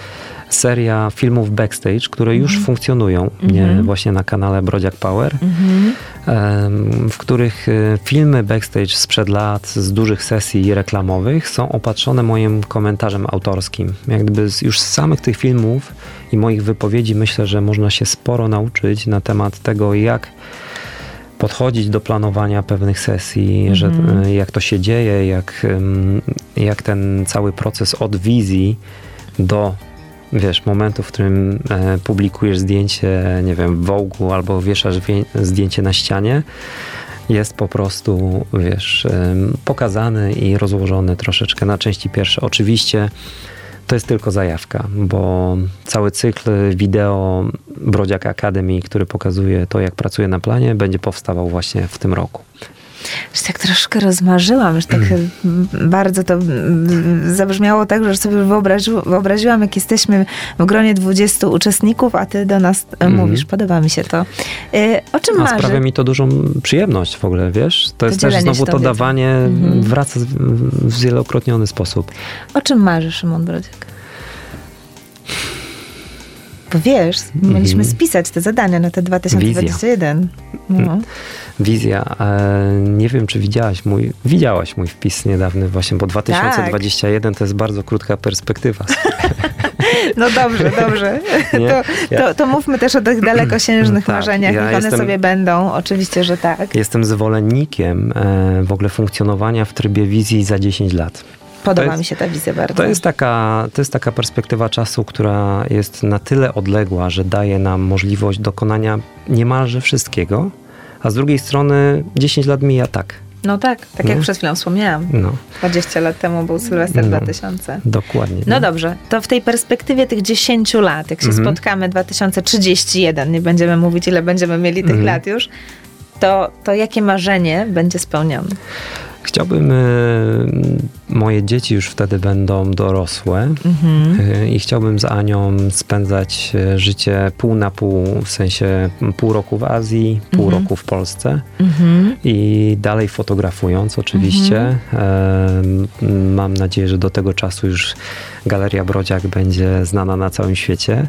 [SPEAKER 3] seria filmów backstage, które już funkcjonują nie,
[SPEAKER 2] Mhm.
[SPEAKER 3] właśnie na kanale Brodziak Power,
[SPEAKER 2] Mhm.
[SPEAKER 3] em, w których e, filmy backstage sprzed lat z dużych sesji reklamowych są opatrzone moim komentarzem autorskim. Jak gdyby z, już z samych tych filmów i moich wypowiedzi myślę, że można się sporo nauczyć na temat tego, jak podchodzić do planowania pewnych sesji, że,
[SPEAKER 2] Mhm.
[SPEAKER 3] e, jak to się dzieje, jak, jak ten cały proces od wizji do wiesz, momentu, w którym e, publikujesz zdjęcie, nie wiem, w Vogue'u albo wieszasz wie- zdjęcie na ścianie, jest po prostu, wiesz, em, pokazany i rozłożony troszeczkę na części pierwsze. Oczywiście to jest tylko zajawka, bo cały cykl wideo Brodziak Academy, który pokazuje to, jak pracuję na planie, będzie powstawał właśnie w tym roku.
[SPEAKER 2] Już tak troszkę rozmarzyłam, już tak mm, bardzo to zabrzmiało tak, że sobie wyobrazi, wyobraziłam, jak jesteśmy w gronie 20 uczestników, a ty do nas e,
[SPEAKER 3] Mhm.
[SPEAKER 2] mówisz. Podoba mi się to. E, O czym
[SPEAKER 3] A
[SPEAKER 2] marzy?
[SPEAKER 3] sprawia mi to dużą przyjemność w ogóle, wiesz? To jest też znowu to
[SPEAKER 2] wiedzą.
[SPEAKER 3] dawanie,
[SPEAKER 2] Mhm.
[SPEAKER 3] wraca z- w zwielokrotniony sposób.
[SPEAKER 2] O czym marzy Szymon Brodziak? Bo wiesz, mieliśmy
[SPEAKER 3] Mhm.
[SPEAKER 2] spisać te zadania na te 2021. No.
[SPEAKER 3] Wizja. E, nie wiem, czy widziałaś mój, widziałaś mój wpis niedawny właśnie, bo 2021 to jest bardzo krótka perspektywa.
[SPEAKER 2] no dobrze, dobrze.
[SPEAKER 3] Nie?
[SPEAKER 2] To,
[SPEAKER 3] Ja-
[SPEAKER 2] to, to mówmy też o tych dalekosiężnych
[SPEAKER 3] Tak,
[SPEAKER 2] marzeniach.
[SPEAKER 3] ja
[SPEAKER 2] Niech one
[SPEAKER 3] jestem-
[SPEAKER 2] sobie będą. Oczywiście, że tak.
[SPEAKER 3] Jestem zwolennikiem e, w ogóle funkcjonowania w trybie wizji za 10 lat.
[SPEAKER 2] Podoba
[SPEAKER 3] jest-
[SPEAKER 2] mi się ta wizja bardzo.
[SPEAKER 3] To jest, taka, to jest taka perspektywa czasu, która jest na tyle odległa, że daje nam możliwość dokonania niemalże wszystkiego, a z drugiej strony 10 lat mija tak.
[SPEAKER 2] No tak, tak jak
[SPEAKER 3] No.
[SPEAKER 2] przed chwilą wspomniałam.
[SPEAKER 3] No,
[SPEAKER 2] 20 lat temu był Sylwester
[SPEAKER 3] No.
[SPEAKER 2] 2000.
[SPEAKER 3] dokładnie.
[SPEAKER 2] No dobrze, to w tej perspektywie tych 10 lat, jak się
[SPEAKER 3] Mhm.
[SPEAKER 2] spotkamy 2031, nie będziemy mówić ile będziemy mieli tych
[SPEAKER 3] Mhm.
[SPEAKER 2] lat już, to, to jakie marzenie będzie spełnione?
[SPEAKER 3] Chciałbym, e, moje dzieci już wtedy będą dorosłe
[SPEAKER 2] Mhm.
[SPEAKER 3] e, i chciałbym z Anią spędzać e, życie pół na pół, w sensie pół roku w Azji, pół
[SPEAKER 2] Mhm.
[SPEAKER 3] roku w Polsce
[SPEAKER 2] Mhm.
[SPEAKER 3] i dalej fotografując oczywiście. E, Mam nadzieję, że do tego czasu już Galeria Brodziak będzie znana na całym świecie.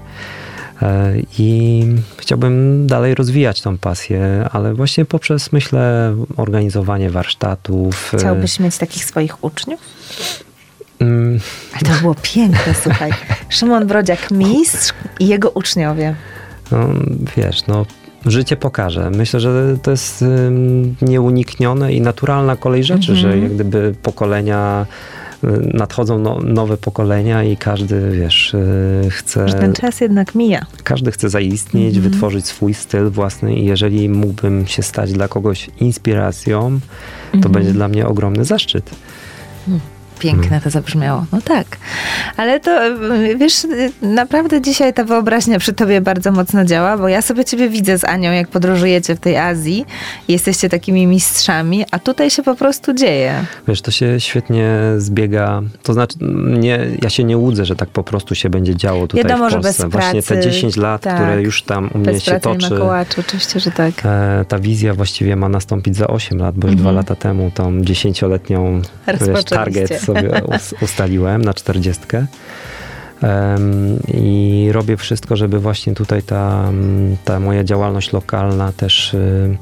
[SPEAKER 3] E, I chciałbym dalej rozwijać tą pasję, ale właśnie poprzez, myślę, organizowanie warsztatów. e,
[SPEAKER 2] Chciałbyś mieć takich swoich uczniów?
[SPEAKER 3] mm,
[SPEAKER 2] Ale to było piękne, słuchaj. Szymon Brodziak, mistrz i jego uczniowie.
[SPEAKER 3] No, wiesz, no życie pokaże. Myślę, że to jest ym, nieuniknione i naturalna kolej rzeczy,
[SPEAKER 2] Mhm.
[SPEAKER 3] że jak gdyby pokolenia nadchodzą no, nowe pokolenia i każdy, wiesz, y, chce,
[SPEAKER 2] Że ten czas jednak mija.
[SPEAKER 3] każdy chce zaistnieć,
[SPEAKER 2] Mhm.
[SPEAKER 3] wytworzyć swój styl własny i jeżeli mógłbym się stać dla kogoś inspiracją, to
[SPEAKER 2] Mhm.
[SPEAKER 3] będzie dla mnie ogromny zaszczyt.
[SPEAKER 2] Piękne to zabrzmiało. No tak. Ale to, y, wiesz, y, naprawdę dzisiaj ta wyobraźnia przy tobie bardzo mocno działa, bo ja sobie ciebie widzę z Anią, jak podróżujecie w tej Azji. Jesteście takimi mistrzami, a tutaj się po prostu dzieje.
[SPEAKER 3] Wiesz, to się świetnie zbiega. To znaczy, nie, ja się nie łudzę, że tak po prostu się będzie działo tutaj
[SPEAKER 2] Wiadomo,
[SPEAKER 3] w
[SPEAKER 2] że
[SPEAKER 3] Polsce.
[SPEAKER 2] bez
[SPEAKER 3] Właśnie te
[SPEAKER 2] pracy,
[SPEAKER 3] 10 lat,
[SPEAKER 2] tak.
[SPEAKER 3] które już tam u mnie się
[SPEAKER 2] pracy nie
[SPEAKER 3] toczy.
[SPEAKER 2] ma kołaczy, oczywiście, że tak.
[SPEAKER 3] E, ta wizja właściwie ma nastąpić za 8 lat, bo już
[SPEAKER 2] Mhm.
[SPEAKER 3] dwa lata temu tą dziesięcioletnią wiesz,
[SPEAKER 2] Rozpoczęliście.
[SPEAKER 3] target sobie us- ustaliłem na 40. Em, I robię wszystko, żeby właśnie tutaj ta, ta moja działalność lokalna też y,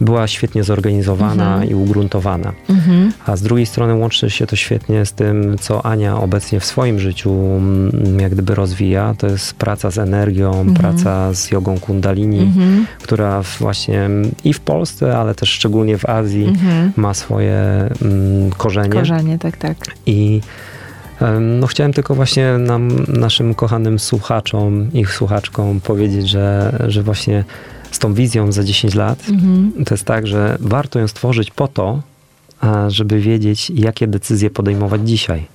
[SPEAKER 3] była świetnie zorganizowana
[SPEAKER 2] Mhm.
[SPEAKER 3] i ugruntowana.
[SPEAKER 2] Mhm.
[SPEAKER 3] A z drugiej strony łączy się to świetnie z tym, co Ania obecnie w swoim życiu mm, jak gdyby rozwija. To jest praca z energią, praca z jogą kundalini,
[SPEAKER 2] Mhm.
[SPEAKER 3] która właśnie i w Polsce, ale też szczególnie w Azji
[SPEAKER 2] Mhm.
[SPEAKER 3] ma swoje mm, korzenie.
[SPEAKER 2] Korzenie, tak, tak.
[SPEAKER 3] I no, chciałem tylko właśnie nam, naszym kochanym słuchaczom, ich słuchaczkom powiedzieć, że, że właśnie z tą wizją za 10 lat
[SPEAKER 2] Mhm.
[SPEAKER 3] to jest tak, że warto ją stworzyć po to, żeby wiedzieć, jakie decyzje podejmować dzisiaj.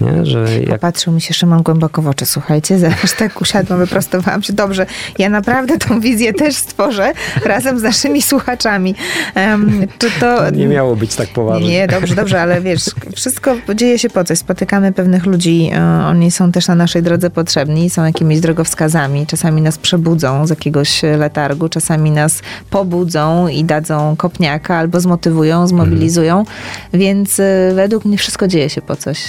[SPEAKER 3] Nie? Że jak
[SPEAKER 2] Popatrzył mi się Szymon głęboko w oczy, słuchajcie, zaraz tak usiadłam, wyprostowałam się. Dobrze, ja naprawdę tą wizję też stworzę razem z naszymi słuchaczami. Em, czy to...
[SPEAKER 3] nie miało być tak poważnie.
[SPEAKER 2] Nie, dobrze, dobrze, ale wiesz, wszystko dzieje się po coś. Spotykamy pewnych ludzi, e, oni są też na naszej drodze potrzebni, są jakimiś drogowskazami. Czasami nas przebudzą z jakiegoś letargu, czasami nas pobudzą i dadzą kopniaka albo zmotywują, zmobilizują. Więc e, według mnie wszystko dzieje się po coś.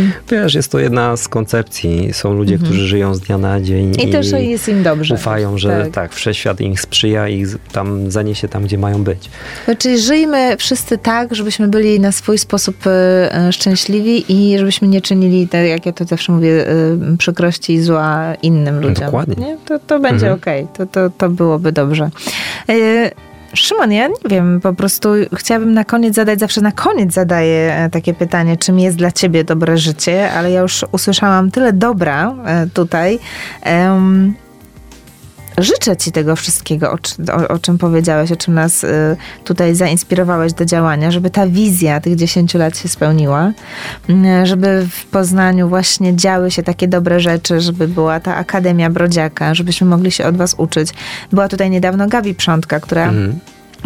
[SPEAKER 3] Mhm. Wiesz, jest to jedna z koncepcji. Są ludzie, którzy żyją z dnia na dzień
[SPEAKER 2] Mhm. I też jest im dobrze.
[SPEAKER 3] ufają, że
[SPEAKER 2] Tak.
[SPEAKER 3] tak. wszechświat im sprzyja i tam zaniesie tam, gdzie mają być.
[SPEAKER 2] Znaczy, żyjmy wszyscy tak, żebyśmy byli na swój sposób e, e, szczęśliwi i żebyśmy nie czynili, tak jak ja to zawsze mówię, e, przykrości i zła innym ludziom.
[SPEAKER 3] Dokładnie.
[SPEAKER 2] Nie? To, to będzie
[SPEAKER 3] Mhm.
[SPEAKER 2] okej, to, to, to byłoby dobrze. Szymon, ja nie wiem, po prostu chciałabym na koniec zadać, zawsze na koniec zadaję e, takie pytanie, czym jest dla ciebie dobre życie, ale ja już usłyszałam tyle dobra e, tutaj. Em, Życzę Ci tego wszystkiego, o, o, o czym powiedziałeś, o czym nas y, tutaj zainspirowałeś do działania, żeby ta wizja tych 10 lat się spełniła, y, żeby w Poznaniu właśnie działy się takie dobre rzeczy, żeby była ta Akademia Brodziaka, żebyśmy mogli się od Was uczyć. Była tutaj niedawno Gabi Przątka, która
[SPEAKER 3] Mhm.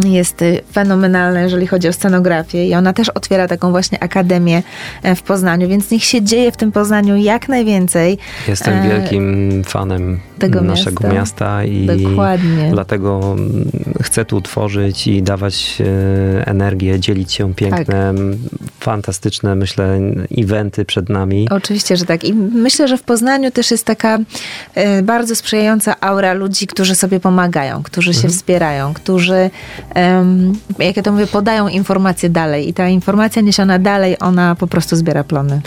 [SPEAKER 2] jest y, fenomenalna, jeżeli chodzi o scenografię i ona też otwiera taką właśnie akademię e, w Poznaniu, więc niech się dzieje w tym Poznaniu jak najwięcej.
[SPEAKER 3] Jestem
[SPEAKER 2] E,
[SPEAKER 3] wielkim fanem
[SPEAKER 2] tego
[SPEAKER 3] naszego
[SPEAKER 2] miasta.
[SPEAKER 3] miasta, i
[SPEAKER 2] Dokładnie.
[SPEAKER 3] dlatego mm, chcę tu tworzyć i dawać e, energię, dzielić się pięknem. Fantastyczne, myślę, eventy przed nami.
[SPEAKER 2] Oczywiście, że tak. I myślę, że w Poznaniu też jest taka e, bardzo sprzyjająca aura ludzi, którzy sobie pomagają, którzy się wspierają, którzy, jak ja to mówię, podają informacje dalej. I ta informacja niesiona dalej, ona po prostu zbiera plony.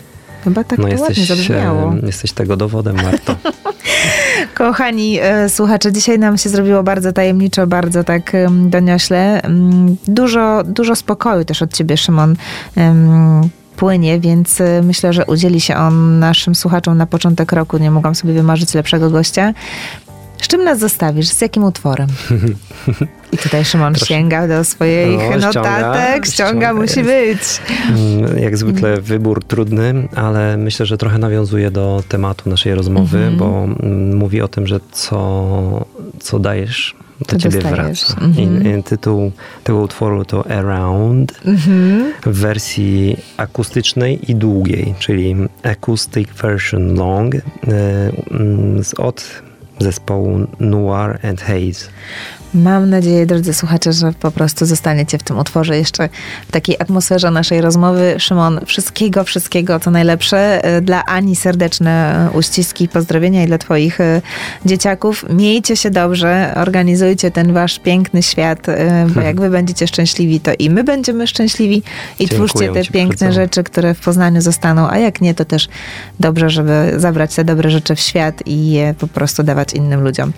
[SPEAKER 2] Chyba tak
[SPEAKER 3] No
[SPEAKER 2] to ładnie
[SPEAKER 3] jesteś,
[SPEAKER 2] zabrzmiało.
[SPEAKER 3] jesteś tego dowodem, Marto.
[SPEAKER 2] Kochani e, słuchacze, dzisiaj nam się zrobiło bardzo tajemniczo, bardzo tak doniośle. Dużo, dużo spokoju też od ciebie, Szymon. Płynie, więc e, myślę, że udzieli się on naszym słuchaczom na początek roku. Nie mogłam sobie wymarzyć lepszego gościa. Z czym nas zostawisz? Z jakim utworem? I tutaj Szymon sięga do swoich
[SPEAKER 3] No,
[SPEAKER 2] notatek. Ściąga,
[SPEAKER 3] ściąga,
[SPEAKER 2] musi
[SPEAKER 3] jest.
[SPEAKER 2] być.
[SPEAKER 3] Mm, Jak zwykle wybór trudny, ale myślę, że trochę nawiązuje do tematu naszej rozmowy,
[SPEAKER 2] Mhm.
[SPEAKER 3] bo mm, mówi o tym, że co, co dajesz, to,
[SPEAKER 2] To
[SPEAKER 3] ciebie
[SPEAKER 2] dostajesz.
[SPEAKER 3] wraca.
[SPEAKER 2] Mhm.
[SPEAKER 3] I, I tytuł tego utworu to Around
[SPEAKER 2] Mhm.
[SPEAKER 3] w wersji akustycznej i długiej, czyli Acoustic Version Long mm, z- od zespołu Noir and Haze.
[SPEAKER 2] Mam nadzieję, drodzy słuchacze, że po prostu zostaniecie w tym utworze jeszcze w takiej atmosferze naszej rozmowy. Szymon, wszystkiego, wszystkiego co najlepsze. E, Dla Ani serdeczne uściski i pozdrowienia i dla Twoich e, dzieciaków. Miejcie się dobrze, organizujcie ten Wasz piękny świat, e, bo jak Wy będziecie szczęśliwi, to i my będziemy szczęśliwi i
[SPEAKER 3] Dziękuję
[SPEAKER 2] twórzcie te piękne
[SPEAKER 3] bardzo.
[SPEAKER 2] rzeczy, które w Poznaniu zostaną, a jak nie, to też dobrze, żeby zabrać te dobre rzeczy w świat i je po prostu dawać innym ludziom.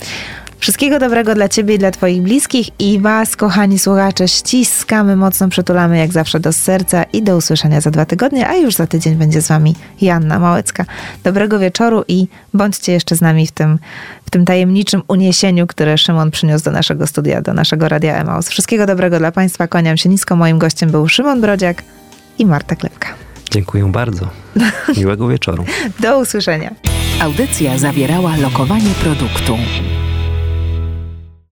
[SPEAKER 2] Wszystkiego dobrego dla Ciebie i dla Twoich bliskich i Was, kochani słuchacze, ściskamy, mocno przytulamy jak zawsze do serca i do usłyszenia za dwa tygodnie, a już za tydzień będzie z Wami Janna Małecka. Dobrego wieczoru i bądźcie jeszcze z nami w tym, w tym tajemniczym uniesieniu, które Szymon przyniósł do naszego studia, do naszego Radia Emaus. Wszystkiego dobrego dla Państwa, kłaniam się nisko. Moim gościem był Szymon Brodziak i Marta Klepka.
[SPEAKER 3] Dziękuję bardzo. Miłego wieczoru.
[SPEAKER 2] Do usłyszenia.
[SPEAKER 1] Audycja zawierała lokowanie produktu.